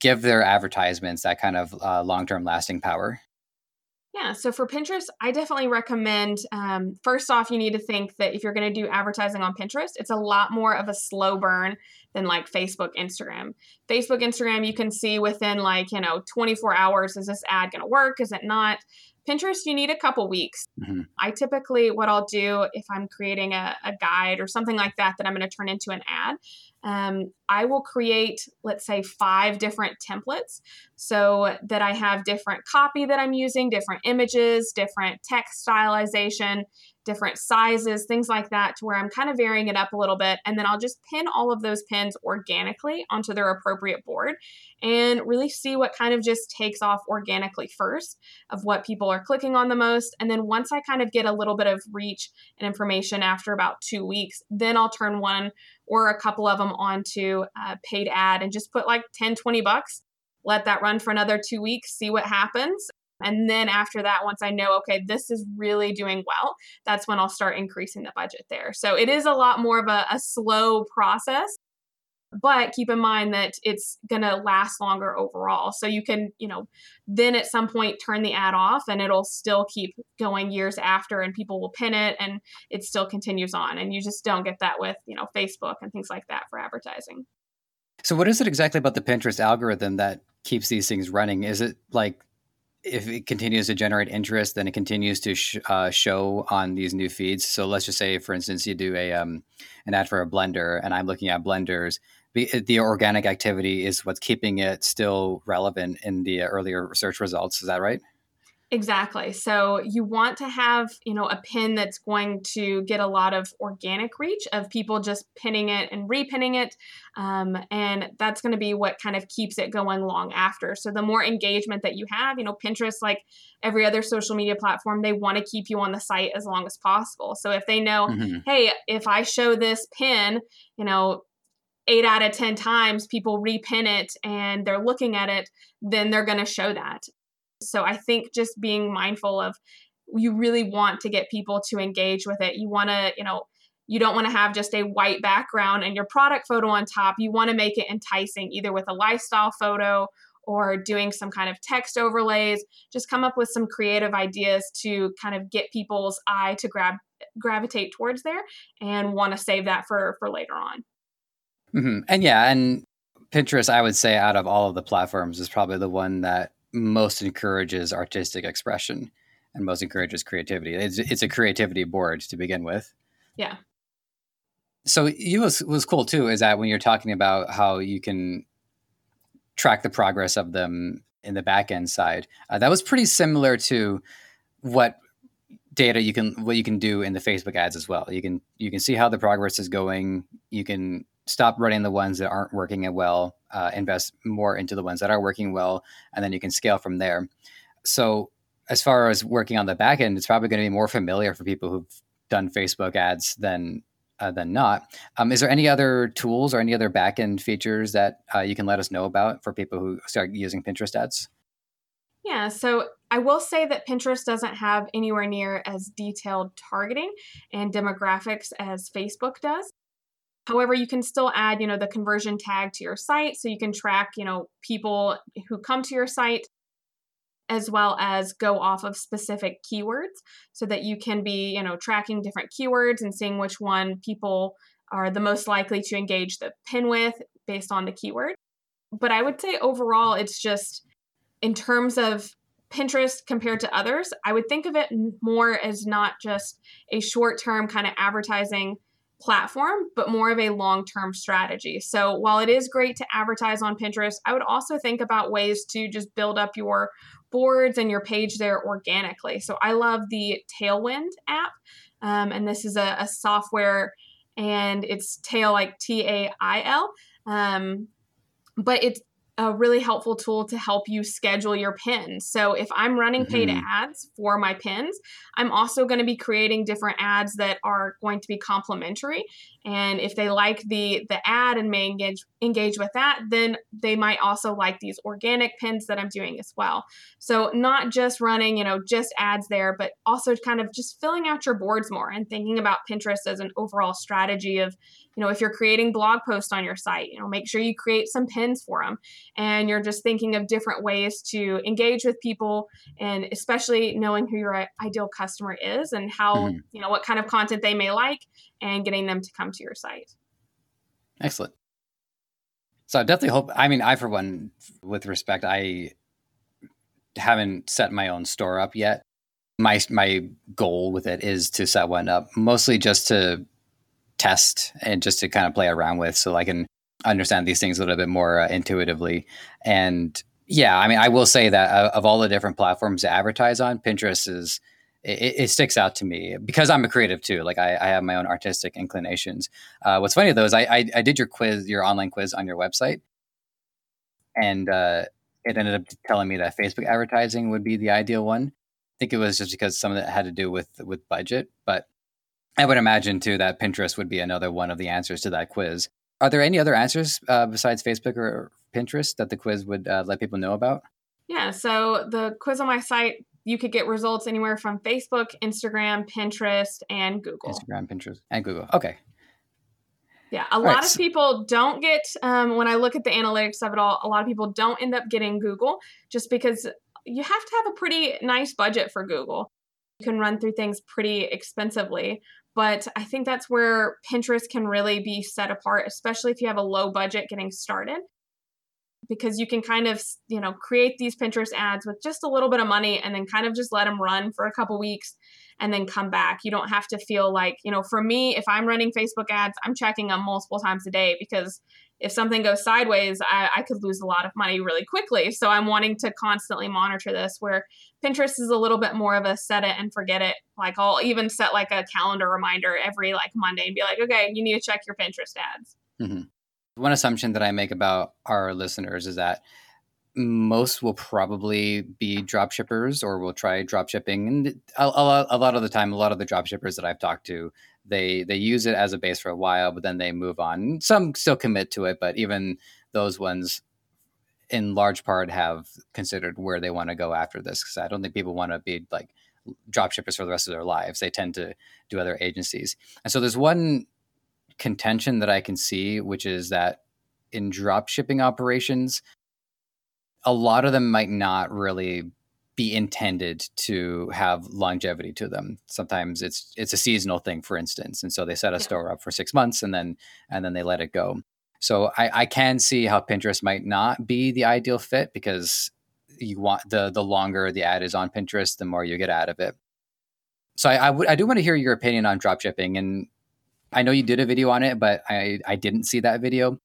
give their advertisements that kind of uh, long-term lasting power yeah, so for Pinterest, I definitely recommend. Um, first off, you need to think that if you're going to do advertising on Pinterest, it's a lot more of a slow burn than like Facebook, Instagram. Facebook, Instagram, you can see within like, you know, 24 hours is this ad going to work? Is it not? Pinterest, you need a couple weeks. Mm-hmm. I typically, what I'll do if I'm creating a, a guide or something like that that I'm going to turn into an ad, um, I will create, let's say, five different templates so that I have different copy that I'm using, different images, different text stylization, different sizes, things like that, to where I'm kind of varying it up a little bit. And then I'll just pin all of those pins organically onto their appropriate board and really see what kind of just takes off organically first of what people are clicking on the most. And then once I kind of get a little bit of reach and information after about two weeks, then I'll turn one or a couple of them onto a paid ad and just put like 10, 20 bucks. Let that run for another two weeks, see what happens. And then after that, once I know, okay, this is really doing well, that's when I'll start increasing the budget there. So it is a lot more of a, a slow process, but keep in mind that it's going to last longer overall. So you can, you know, then at some point turn the ad off and it'll still keep going years after and people will pin it and it still continues on. And you just don't get that with, you know, Facebook and things like that for advertising. So, what is it exactly about the Pinterest algorithm that keeps these things running? Is it like if it continues to generate interest, then it continues to sh- uh, show on these new feeds. So let's just say, for instance, you do a um, an ad for a blender, and I'm looking at blenders. The, the organic activity is what's keeping it still relevant in the earlier search results. Is that right? Exactly. So you want to have, you know, a pin that's going to get a lot of organic reach of people just pinning it and repinning it. Um, and that's going to be what kind of keeps it going long after. So the more engagement that you have, you know, Pinterest, like every other social media platform, they want to keep you on the site as long as possible. So if they know, mm-hmm. hey, if I show this pin, you know, eight out of 10 times people repin it and they're looking at it, then they're going to show that. So I think just being mindful of you really want to get people to engage with it. You want to, you know, you don't want to have just a white background and your product photo on top. You want to make it enticing, either with a lifestyle photo or doing some kind of text overlays. Just come up with some creative ideas to kind of get people's eye to grab gravitate towards there and want to save that for for later on. Mm-hmm. And yeah, and Pinterest, I would say, out of all of the platforms, is probably the one that most encourages artistic expression and most encourages creativity. It's, it's a creativity board to begin with. Yeah. So you was was cool too. Is that when you're talking about how you can track the progress of them in the back end side, uh, that was pretty similar to what data you can what you can do in the Facebook ads as well. You can you can see how the progress is going. You can stop running the ones that aren't working well, uh, invest more into the ones that are working well, and then you can scale from there. So, as far as working on the back end, it's probably going to be more familiar for people who've done Facebook ads than uh, than not. Um, is there any other tools or any other backend features that uh, you can let us know about for people who start using Pinterest ads? Yeah, so I will say that Pinterest doesn't have anywhere near as detailed targeting and demographics as Facebook does. However, you can still add, you know, the conversion tag to your site so you can track, you know, people who come to your site as well as go off of specific keywords so that you can be, you know, tracking different keywords and seeing which one people are the most likely to engage the pin with based on the keyword. But I would say overall it's just in terms of Pinterest compared to others, I would think of it more as not just a short term kind of advertising platform, but more of a long term strategy. So while it is great to advertise on Pinterest, I would also think about ways to just build up your boards and your page there organically. So I love the Tailwind app, um, and this is a, a, software, and it's Tail like T A I L. Um, but it's a really helpful tool to help you schedule your pins. So if I'm running paid mm-hmm. ads for my pins, I'm also going to be creating different ads that are going to be complementary. And if they like the the ad and may engage engage with that, then they might also like these organic pins that I'm doing as well. So not just running, you know, just ads there, but also kind of just filling out your boards more and thinking about Pinterest as an overall strategy of, you know, if you're creating blog posts on your site, you know, make sure you create some pins for them and you're just thinking of different ways to engage with people and especially knowing who your ideal customer is and how, mm-hmm. you know, what kind of content they may like and getting them to come to your site. Excellent. So I definitely hope. I mean, I for one, with respect, I haven't set my own store up yet. My my goal with it is to set one up, mostly just to test and just to kind of play around with, so I can understand these things a little bit more uh, intuitively. And yeah, I mean, I will say that uh, of all the different platforms to advertise on, Pinterest is it, it, sticks out to me because I'm a creative too. Like I, I have my own artistic inclinations. Uh, what's funny though is I, I, I did your quiz, your online quiz on your website, and uh, it ended up telling me that Facebook advertising would be the ideal one. I think it was just because some of it had to do with with budget, but I would imagine too that Pinterest would be another one of the answers to that quiz. Are there any other answers uh, besides Facebook or Pinterest that the quiz would uh, let people know about? Yeah, so the quiz on my site you could get results anywhere from Facebook, Instagram, Pinterest, and Google. Instagram, Pinterest, and Google. Okay. Yeah, a all lot right. of people don't get, um, when I look at the analytics of it all, a lot of people don't end up getting Google just because you have to have a pretty nice budget for Google. You can run through things pretty expensively. But I think that's where Pinterest can really be set apart, especially if you have a low budget getting started because you can kind of you know create these pinterest ads with just a little bit of money and then kind of just let them run for a couple weeks and then come back. You don't have to feel like you know for me if i'm running facebook ads i'm checking them multiple times a day because if something goes sideways I, I could lose a lot of money really quickly. So i'm wanting to constantly monitor this where pinterest is a little bit more of a set it and forget it. Like i'll even set like a calendar reminder every like monday and be like okay you need to check your pinterest ads. Mm-hmm. One assumption that I make about our listeners is that most will probably be drop shippers or will try drop shipping. And a, a, lot, a lot of the time, a lot of the drop shippers that I've talked to, they they use it as a base for a while, but then they move on. Some still commit to it, but even those ones, in large part, have considered where they want to go after this. Because I don't think people want to be like drop shippers for the rest of their lives. They tend to do other agencies, and so there's one contention that I can see, which is that in drop shipping operations, a lot of them might not really be intended to have longevity to them. Sometimes it's it's a seasonal thing, for instance, and so they set a yeah. store up for six months and then and then they let it go. So I, I can see how Pinterest might not be the ideal fit because you want the the longer the ad is on Pinterest, the more you get out of it. So I, I, w- I do want to hear your opinion on drop shipping, and I know you did a video on it, but I, I didn't see that video.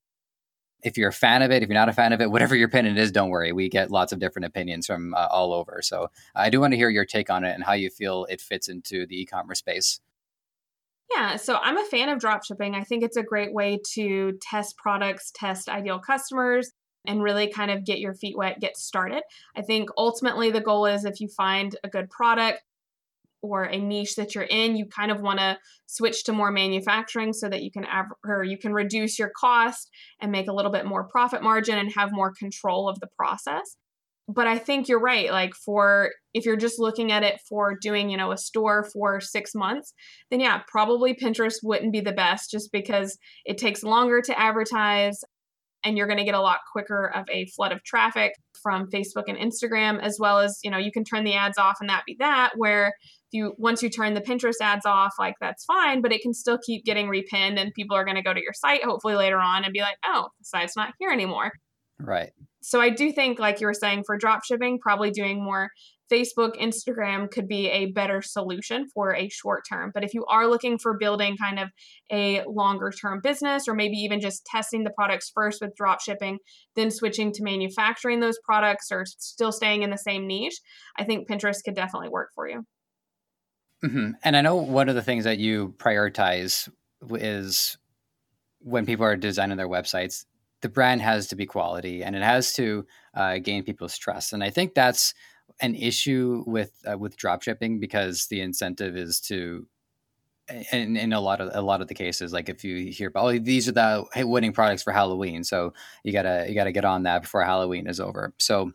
If you're a fan of it, if you're not a fan of it, whatever your opinion is, don't worry. We get lots of different opinions from uh, all over. So I do want to hear your take on it and how you feel it fits into the e commerce space. Yeah, so I'm a fan of dropshipping. I think it's a great way to test products, test ideal customers, and really kind of get your feet wet, get started. I think ultimately the goal is if you find a good product, or a niche that you're in, you kind of want to switch to more manufacturing so that you can av- or you can reduce your cost and make a little bit more profit margin and have more control of the process. But I think you're right. Like for if you're just looking at it for doing, you know, a store for 6 months, then yeah, probably Pinterest wouldn't be the best just because it takes longer to advertise and you're going to get a lot quicker of a flood of traffic from Facebook and Instagram as well as, you know, you can turn the ads off and that be that where you once you turn the Pinterest ads off, like that's fine, but it can still keep getting repinned and people are going to go to your site hopefully later on and be like, "Oh, the site's not here anymore." Right. So I do think like you were saying for drop shipping, probably doing more Facebook, Instagram could be a better solution for a short term. But if you are looking for building kind of a longer term business or maybe even just testing the products first with drop shipping, then switching to manufacturing those products or still staying in the same niche, I think Pinterest could definitely work for you. Mm-hmm. And I know one of the things that you prioritize is when people are designing their websites, the brand has to be quality and it has to uh, gain people's trust. And I think that's an issue with uh, with drop shipping because the incentive is to in, in a lot of a lot of the cases like if you hear about oh these are the winning products for halloween so you gotta you gotta get on that before halloween is over so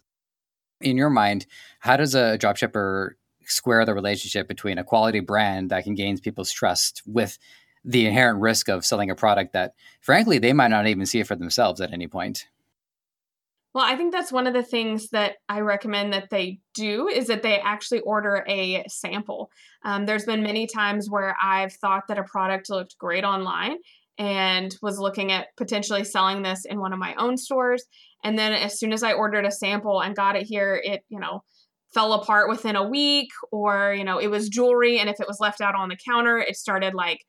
in your mind how does a dropshipper square the relationship between a quality brand that can gain people's trust with the inherent risk of selling a product that frankly they might not even see it for themselves at any point well, I think that's one of the things that I recommend that they do is that they actually order a sample. Um, there's been many times where I've thought that a product looked great online and was looking at potentially selling this in one of my own stores. And then as soon as I ordered a sample and got it here, it, you know, fell apart within a week or, you know, it was jewelry. And if it was left out on the counter, it started like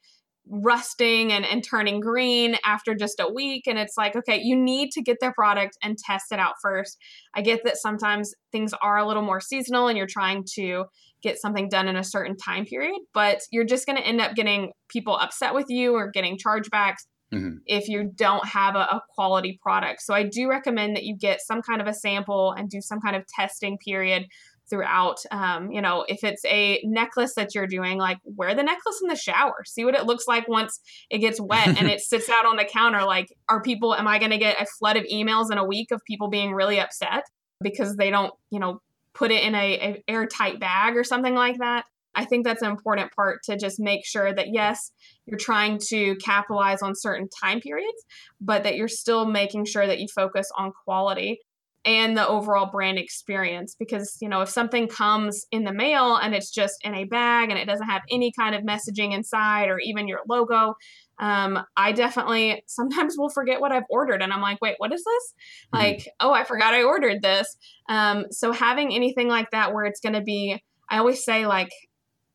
rusting and, and turning green after just a week. And it's like, okay, you need to get their product and test it out first. I get that sometimes things are a little more seasonal and you're trying to get something done in a certain time period, but you're just going to end up getting people upset with you or getting chargebacks. Mm-hmm. If you don't have a, a quality product. So, I do recommend that you get some kind of a sample and do some kind of testing period throughout. Um, you know, if it's a necklace that you're doing, like wear the necklace in the shower, see what it looks like once it gets wet and it [LAUGHS] sits out on the counter. Like, are people, am I going to get a flood of emails in a week of people being really upset because they don't, you know, put it in a, a airtight bag or something like that? I think that's an important part to just make sure that yes, you're trying to capitalize on certain time periods, but that you're still making sure that you focus on quality and the overall brand experience because you know if something comes in the mail and it's just in a bag and it doesn't have any kind of messaging inside or even your logo um, i definitely [LAUGHS] sometimes will forget what i've ordered and i'm like wait what is this? Mm-hmm. like oh i forgot i ordered this. Um, so having anything like that where it's going to be i always say like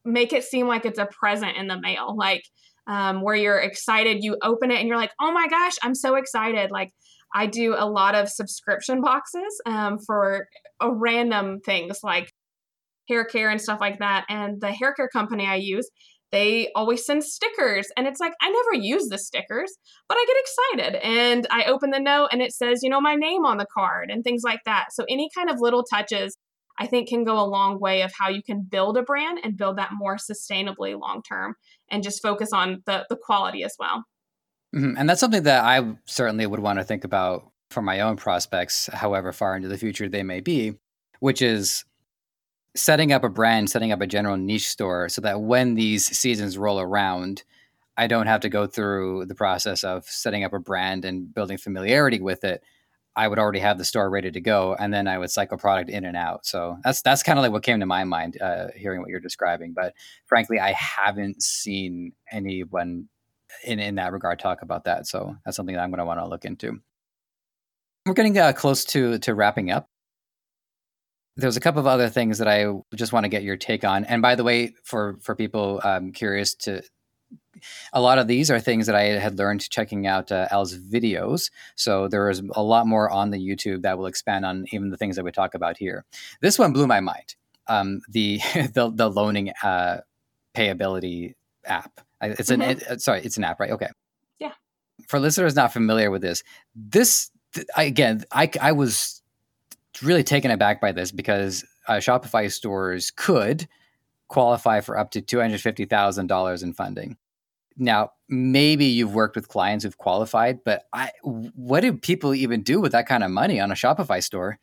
make it seem like it's a present in the mail like um, where you're excited you open it and you're like oh my gosh i'm so excited. Like I do a lot of subscription boxes um, for random things like hair care and stuff like that. And the hair care company I use, they always send stickers. And it's like, I never use the stickers, but I get excited. And I open the note and it says, you know, my name on the card and things like that. So any kind of little touches, I think, can go a long way of how you can build a brand and build that more sustainably long term and just focus on the, the quality as well. Mm-hmm. And that's something that I certainly would want to think about for my own prospects, however far into the future they may be, which is setting up a brand, setting up a general niche store so that when these seasons roll around, I don't have to go through the process of setting up a brand and building familiarity with it. I would already have the store ready to go, and then I would cycle product in and out. So that's that's kind of like what came to my mind uh, hearing what you're describing. But frankly, I haven't seen anyone in in that regard talk about that. So that's something that I'm going to want to look into. We're getting uh, close to to wrapping up. There's a couple of other things that I just want to get your take on. And by the way, for for people um, curious to, a lot of these are things that I had learned checking out uh, Elle's videos. So there is a lot more on the YouTube that will expand on even the things that we talk about here. This one blew my mind. Um, the, [LAUGHS] the the loaning uh, payability app. It's mm-hmm. an it, sorry, it's an app, right? Okay. Yeah. For listeners not familiar with this, this again, I I was really taken aback by this because uh, Shopify stores could qualify for up to $250,000 in funding. Now, maybe you've worked with clients who've qualified, but I, what do people even do with that kind of money on a Shopify store?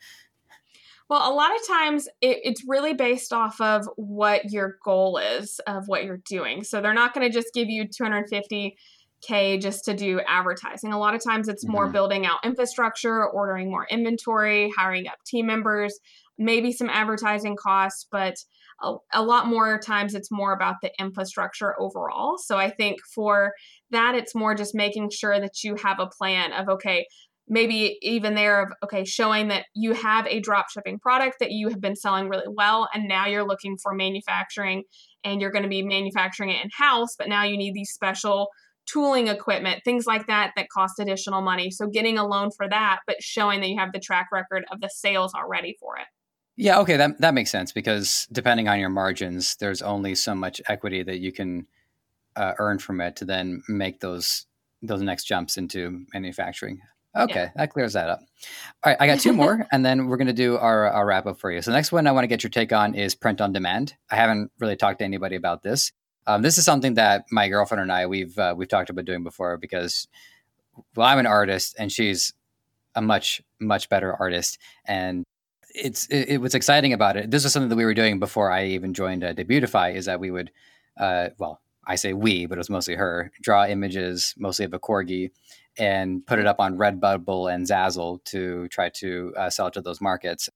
Well, a lot of times it, it's really based off of what your goal is of what you're doing. So they're not going to just give you 250k just to do advertising. A lot of times it's more mm-hmm. building out infrastructure, ordering more inventory, hiring up team members, maybe some advertising costs, but a, a lot more times it's more about the infrastructure overall. So I think for that, it's more just making sure that you have a plan of, okay, maybe even there of okay showing that you have a drop shipping product that you have been selling really well and now you're looking for manufacturing and you're going to be manufacturing it in house but now you need these special tooling equipment things like that that cost additional money. So getting a loan for that but showing that you have the track record of the sales already for it. Yeah okay that, that makes sense because depending on your margins there's only so much equity that you can uh, earn from it to then make those those next jumps into manufacturing Okay, yeah. that clears that up. All right, I got two more, [LAUGHS] and then we're going to do our, our wrap up for you. So, the next one I want to get your take on is print on demand. I haven't really talked to anybody about this. Um, this is something that my girlfriend and I we've uh, we've talked about doing before because, well, I'm an artist and she's a much much better artist, and it's it, it what's exciting about it. This was something that we were doing before I even joined uh, Debutify. Is that we would, uh, well, I say we, but it was mostly her, draw images mostly of a corgi and put it up on Redbubble and Zazzle to try to uh, sell to those markets.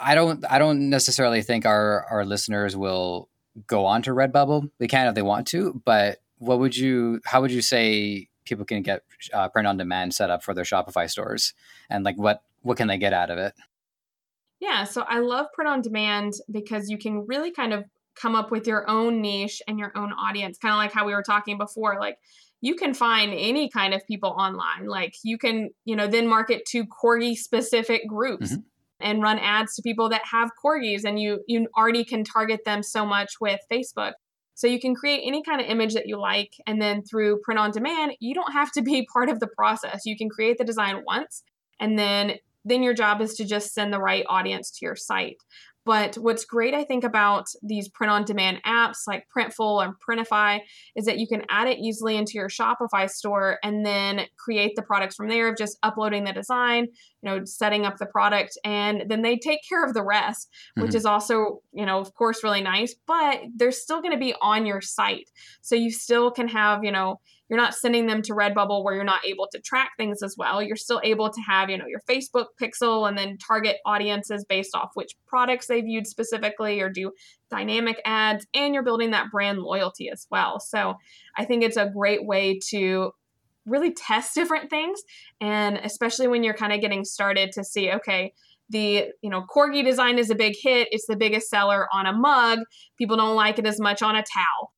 I don't I don't necessarily think our our listeners will go on to Redbubble. They can if they want to, but what would you how would you say people can get uh, print on demand set up for their Shopify stores and like what what can they get out of it? Yeah, so I love print on demand because you can really kind of come up with your own niche and your own audience, kind of like how we were talking before like you can find any kind of people online. Like you can, you know, then market to corgi specific groups. Mm-hmm. And run ads to people that have corgis, and you you already can target them so much with Facebook. So you can create any kind of image that you like, and then through print on demand, you don't have to be [LAUGHS] part of the process. You can create the design once, and then then your job is to just send the right audience to your site. But what's great, I think, about these print on demand apps like Printful and Printify is that you can add it easily into your Shopify store and then create the products from there of just uploading the design, you know, setting up the product, and then they take care of the rest, which mm-hmm. is also, you know, of course, really nice, but they're still going to be on your site. So you still can have, you know, you're not sending them to Redbubble where you're not able to track things as well. You're still able to have, you know, your Facebook pixel and then target audiences based off which products they viewed specifically or do dynamic ads and you're building that brand loyalty as well. So, I think it's a great way to really test different things and especially when you're kind of getting started to see okay, the you know corgi design is a big hit it's the biggest seller on a mug people don't like it as much on a towel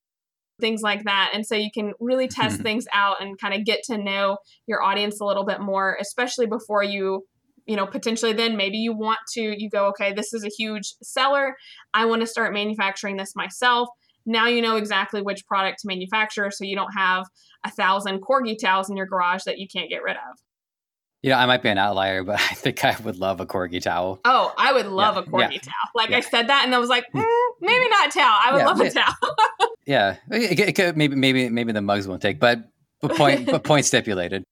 things like that. And so you can really [LAUGHS] test things out and kind of get to know your audience a little bit more, especially before you, you know, potentially then maybe you want to, you go, okay, this is a huge seller. I want to start manufacturing this myself. Now you know exactly which product to manufacture so you don't have a thousand corgi towels in your garage that you can't get rid of. You know, I might be an outlier, but [LAUGHS] I think I would love a corgi towel. Oh, I would love yeah, a corgi yeah, towel. Like yeah. I said that, and I was like, mm, maybe not towel. I would love a towel. [LAUGHS] yeah, it, it could, maybe maybe maybe the mugs won't take, but but point but [LAUGHS] point stipulated.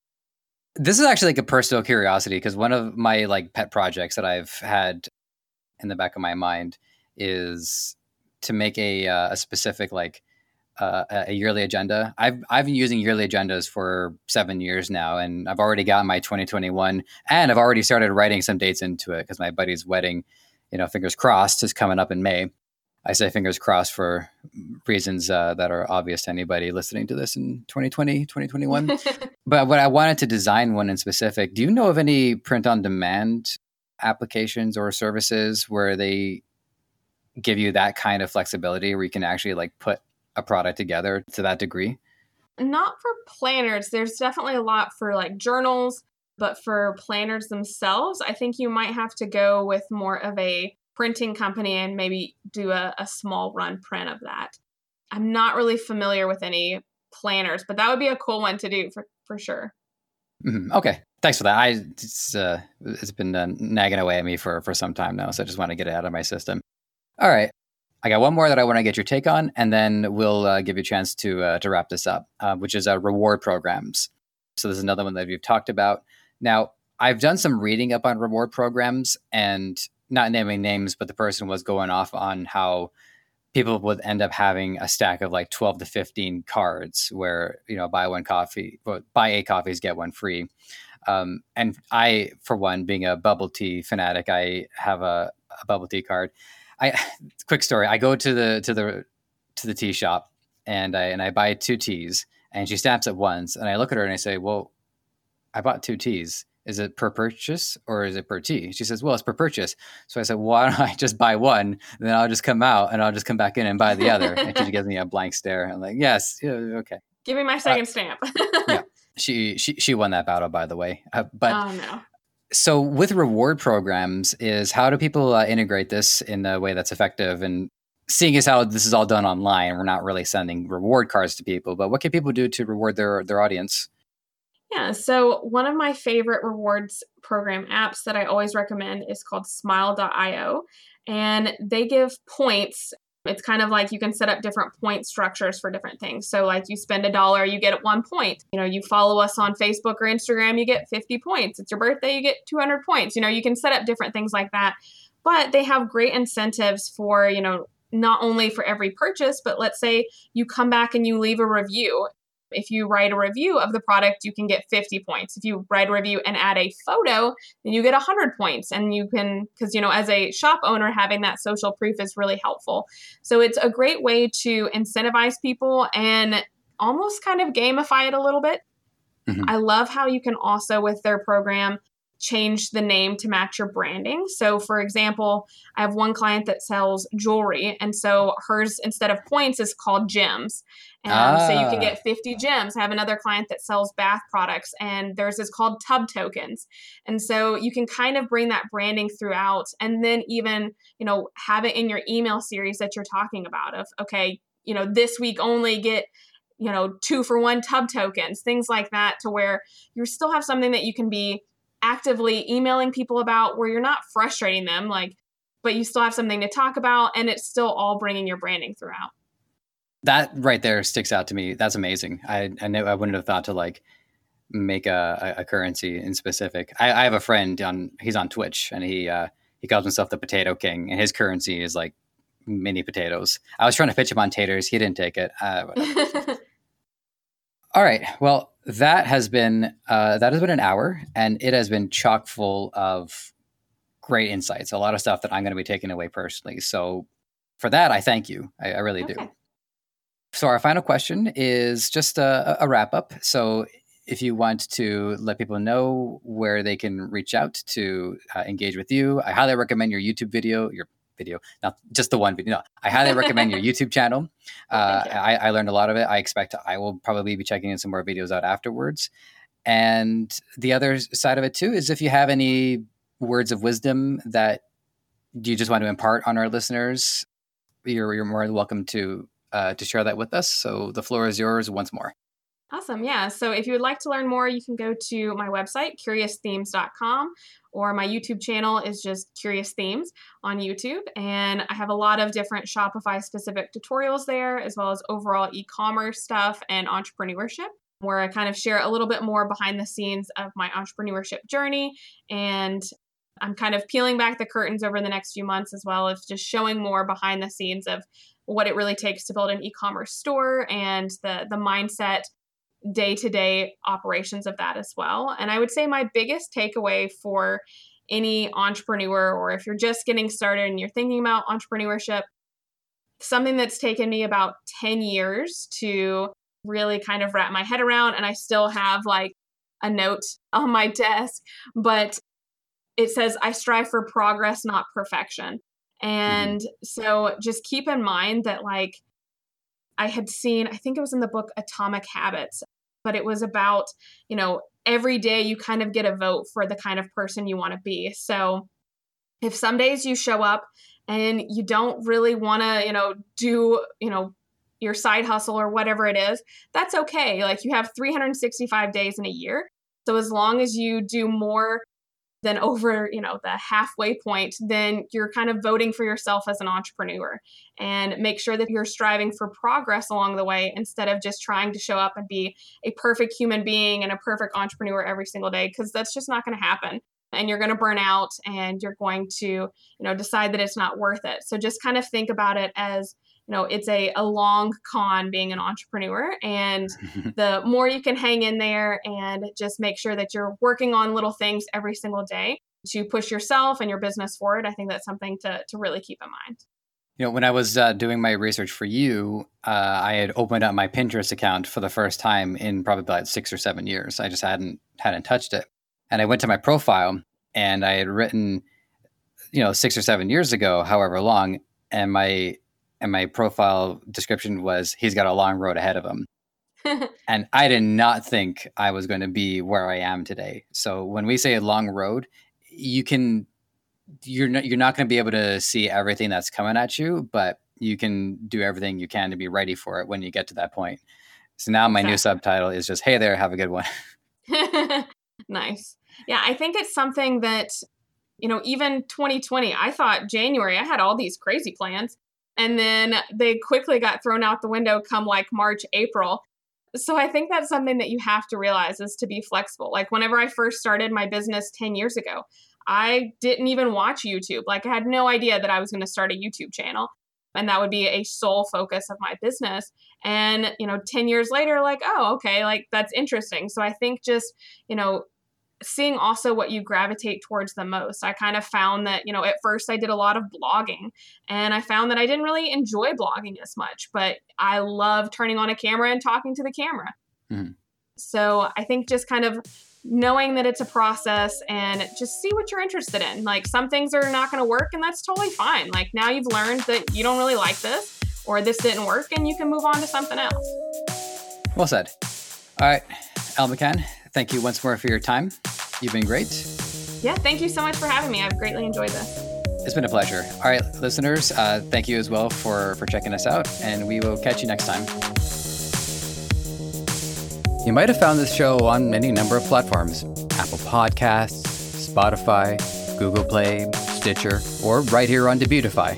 This is actually like a personal curiosity because one of my like pet projects that I've had in the back of my mind is to make a uh, a specific like uh, a yearly agenda. I've I've been using yearly agendas for seven years now, and I've already got my 2021, and I've already started writing some dates into it because my buddy's wedding, you know, fingers crossed, is coming up in May. I say fingers crossed for reasons uh, that are obvious to anybody listening to this in 2020, 2021. [LAUGHS] but what I wanted to design one in specific, do you know of any print on demand applications or services where they give you that kind of flexibility where you can actually like put a product together to that degree? Not for planners. There's definitely a lot for like journals, but for planners themselves, I think you might have to go with more of a printing company and maybe do a, a small run print of that. I'm not really familiar with any planners, but that would be a cool one to do for, for sure. Mm-hmm. Okay. Thanks for that. I it's uh, it's been uh, nagging away at me for for some time now, so I just want to get it out of my system. All right. I got one more that I want to get your take on, and then we'll uh, give you a chance to uh, to wrap this up, uh, which is uh, reward programs. So this is another one that we've talked about. Now, I've done some reading up on reward programs, and not naming names, but the person was going off on how people would end up having a stack of like 12 to 15 cards where you know buy one coffee buy eight coffees get one free um, and i for one being a bubble tea fanatic i have a, a bubble tea card I [SIGHS] quick story. I go to the to the to the tea shop and I and I buy two teas and she stamps it once and I look at her and I say, "Well, I bought two teas. Is it per purchase or is it per tea?" She says, "Well, it's per purchase." So I said, [LAUGHS] "Why don't I just buy one? Then I'll just come out and I'll just come back in and buy the other." and she [LAUGHS] gives me a blank stare. I'm like, "Yes, yeah, okay." Give me my second uh, stamp. [LAUGHS] yeah, she she she won that battle, by the way. Uh, but oh no so with reward programs is how do people uh, integrate this in a way that's effective? And seeing as how this is all done online we're not really sending reward cards to people but what can people do to reward their their audience? Yeah so one of my favorite rewards program apps that i always recommend is called smile.io and they give points it's kind of like you can set up different point structures for different things. So, like you spend a dollar, you get one point. You know, you follow us on Facebook or Instagram, you get 50 points. It's your birthday, you get 200 points. You know, you can set up different things like that. But they have great incentives for, you know, not only for every purchase, but let's say you come back and you leave a review if you write a review of the product, you can get 50 points. If you write a review and add a photo, then you get 100 points. And you can, because, you know, as a shop owner, having that social proof is really helpful. So it's a great way to incentivize people and almost kind of gamify it a little bit. Mm-hmm. I love how you can also, with their program, change the name to match your branding. So, for example, I have one client that sells jewelry, and so hers instead of points is called gems. And ah. so you can get 50 gems. I have another client that sells bath products, and theirs is called tub tokens. And so you can kind of bring that branding throughout, and then even you know have it in your email series that you're talking about. Of okay, you know this week only get you know two for one tub tokens, things like that, to where you still have something that you can be actively emailing people about where you're not frustrating them like but you still have something to talk about and it's still all bringing your branding throughout. That right there sticks out to me. That's amazing. I i know i wouldn't have thought to like make a, a currency in specific. I, I have a friend on he's on twitch and he uh he calls himself the potato king and his currency is like mini potatoes. I was trying to pitch him on taters. He didn't take it. Uh, [LAUGHS] all right. Well that has been uh, that has been an hour, and it has been chock full of great insights. A lot of stuff that I'm going to be taking away personally. So for that, I thank you. I, I really okay. do. So our final question is just a, a wrap up. So if you want to let people know where they can reach out to uh, engage with you, I highly recommend your YouTube video, your video, not just the one video. No, I highly recommend your [LAUGHS] YouTube channel. Oh, uh, I, I, learned a lot of it. I expect I will probably be checking in some more videos out afterwards. And the other side of it too is if you have any words of wisdom that you just want to impart on our listeners, you're, you're more than welcome to uh, to share that with us. So the floor is yours once more. Awesome. Yeah. So if you would like to learn more, you can go to my website, curiousthemes.com, or my YouTube channel is just Curious Themes on YouTube. And I have a lot of different Shopify specific tutorials there, as well as overall e commerce stuff and entrepreneurship, where I kind of share a little bit more behind the scenes of my entrepreneurship journey. And I'm kind of peeling back the curtains over the next few months, as well as just showing more behind the scenes of what it really takes to build an e-commerce store and the the mindset day to day operations of that as well. And I would say my biggest takeaway for any entrepreneur, or if you're just getting started and you're thinking about entrepreneurship, something that's taken me about 10 years to really kind of wrap my head around. And I still have like a note on my desk, but it says, I strive for progress, not perfection. Mm-hmm. And mm-hmm. so just keep in mind that, like, I had seen, I think it was in the book Atomic Habits, but it was about, you know, every day you kind of get a vote for the kind of person you want to be. So if some days you show up and you don't really want to, you know, do, you know, your side hustle or whatever it is, that's okay. Like you have 365 days in a year. So as long as you do more then over you know the halfway point then you're kind of voting for yourself as an entrepreneur and make sure that you're striving for progress along the way instead of just trying to show up and be a perfect human being and a perfect entrepreneur every single day because that's just not going to happen. And you're going to burn out and you're going to you know decide that it's not worth it. So just kind of think about it as you know it's a, a long con being an entrepreneur and [LAUGHS] the more you can hang in there and just make sure that you're working on little things every single day to push yourself and your business forward i think that's something to, to really keep in mind. You know when i was uh, doing my research for you uh, i had opened up my pinterest account for the first time in probably about six or seven years. I just hadn't hadn't touched it. And i went to my profile and i had written you know six or seven years ago however long and my and my profile description was he's got a long road ahead of him. [LAUGHS] and I did not think I was going to be where I am today. So when we say a long road, you can you're not you're not going to be able to see everything that's coming at you, but you can do everything you can to be ready for it when you get to that point. So now my exactly. new subtitle is just "Hey there, have a good one." [LAUGHS] [LAUGHS] nice. Yeah, I think it's something that you know, even 2020, I thought January I had all these crazy plans and then they quickly got thrown out the window come like March, April. So I think that's something that you have to realize is to be flexible. Like whenever I first started my business 10 years ago, I didn't even watch YouTube. Like I had no idea that I was going to start a YouTube channel and that would be a sole focus of my business. And, you know, 10 years later like, oh, okay, like that's interesting. So I think just, you know, seeing also what you gravitate towards the most. I kind of found that, you know, at first I did a lot of blogging and I found that I didn't really enjoy blogging as much, but I love turning on a camera and talking to the camera. Mm-hmm. So I think just kind of knowing that it's a process and just see what you're interested in. Like some things are not going to work and that's totally fine. Like now you've learned that you don't really like this or this didn't work and you can move on to something else. Well said. All right, Elle McCann, thank you once more for your time. You've been great. Yeah, thank you so much for having me. I've greatly enjoyed this. It's been a pleasure. All right, listeners, uh, thank you as well for, for checking us out, and we will catch you next time. You might have found this show on any number of platforms Apple Podcasts, Spotify, Google Play, Stitcher, or right here on Debutify.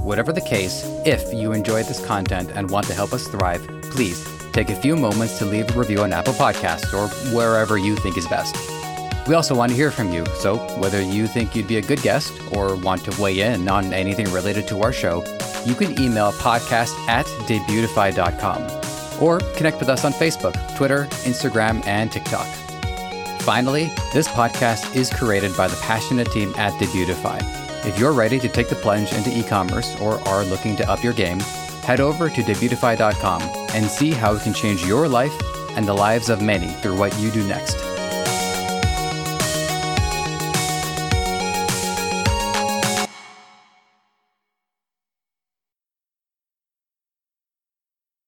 Whatever the case, if you enjoyed this content and want to help us thrive, please take a few moments to leave a review on Apple Podcasts or wherever you think is best. We also want to hear from you, so whether you think you'd be a good guest or want to weigh in on anything related to our show, you can email podcast at debutify.com or connect with us on Facebook, Twitter, Instagram, and TikTok. Finally, this podcast is created by the passionate team at Debutify. If you're ready to take the plunge into e commerce or are looking to up your game, head over to debutify.com and see how it can change your life and the lives of many through what you do next.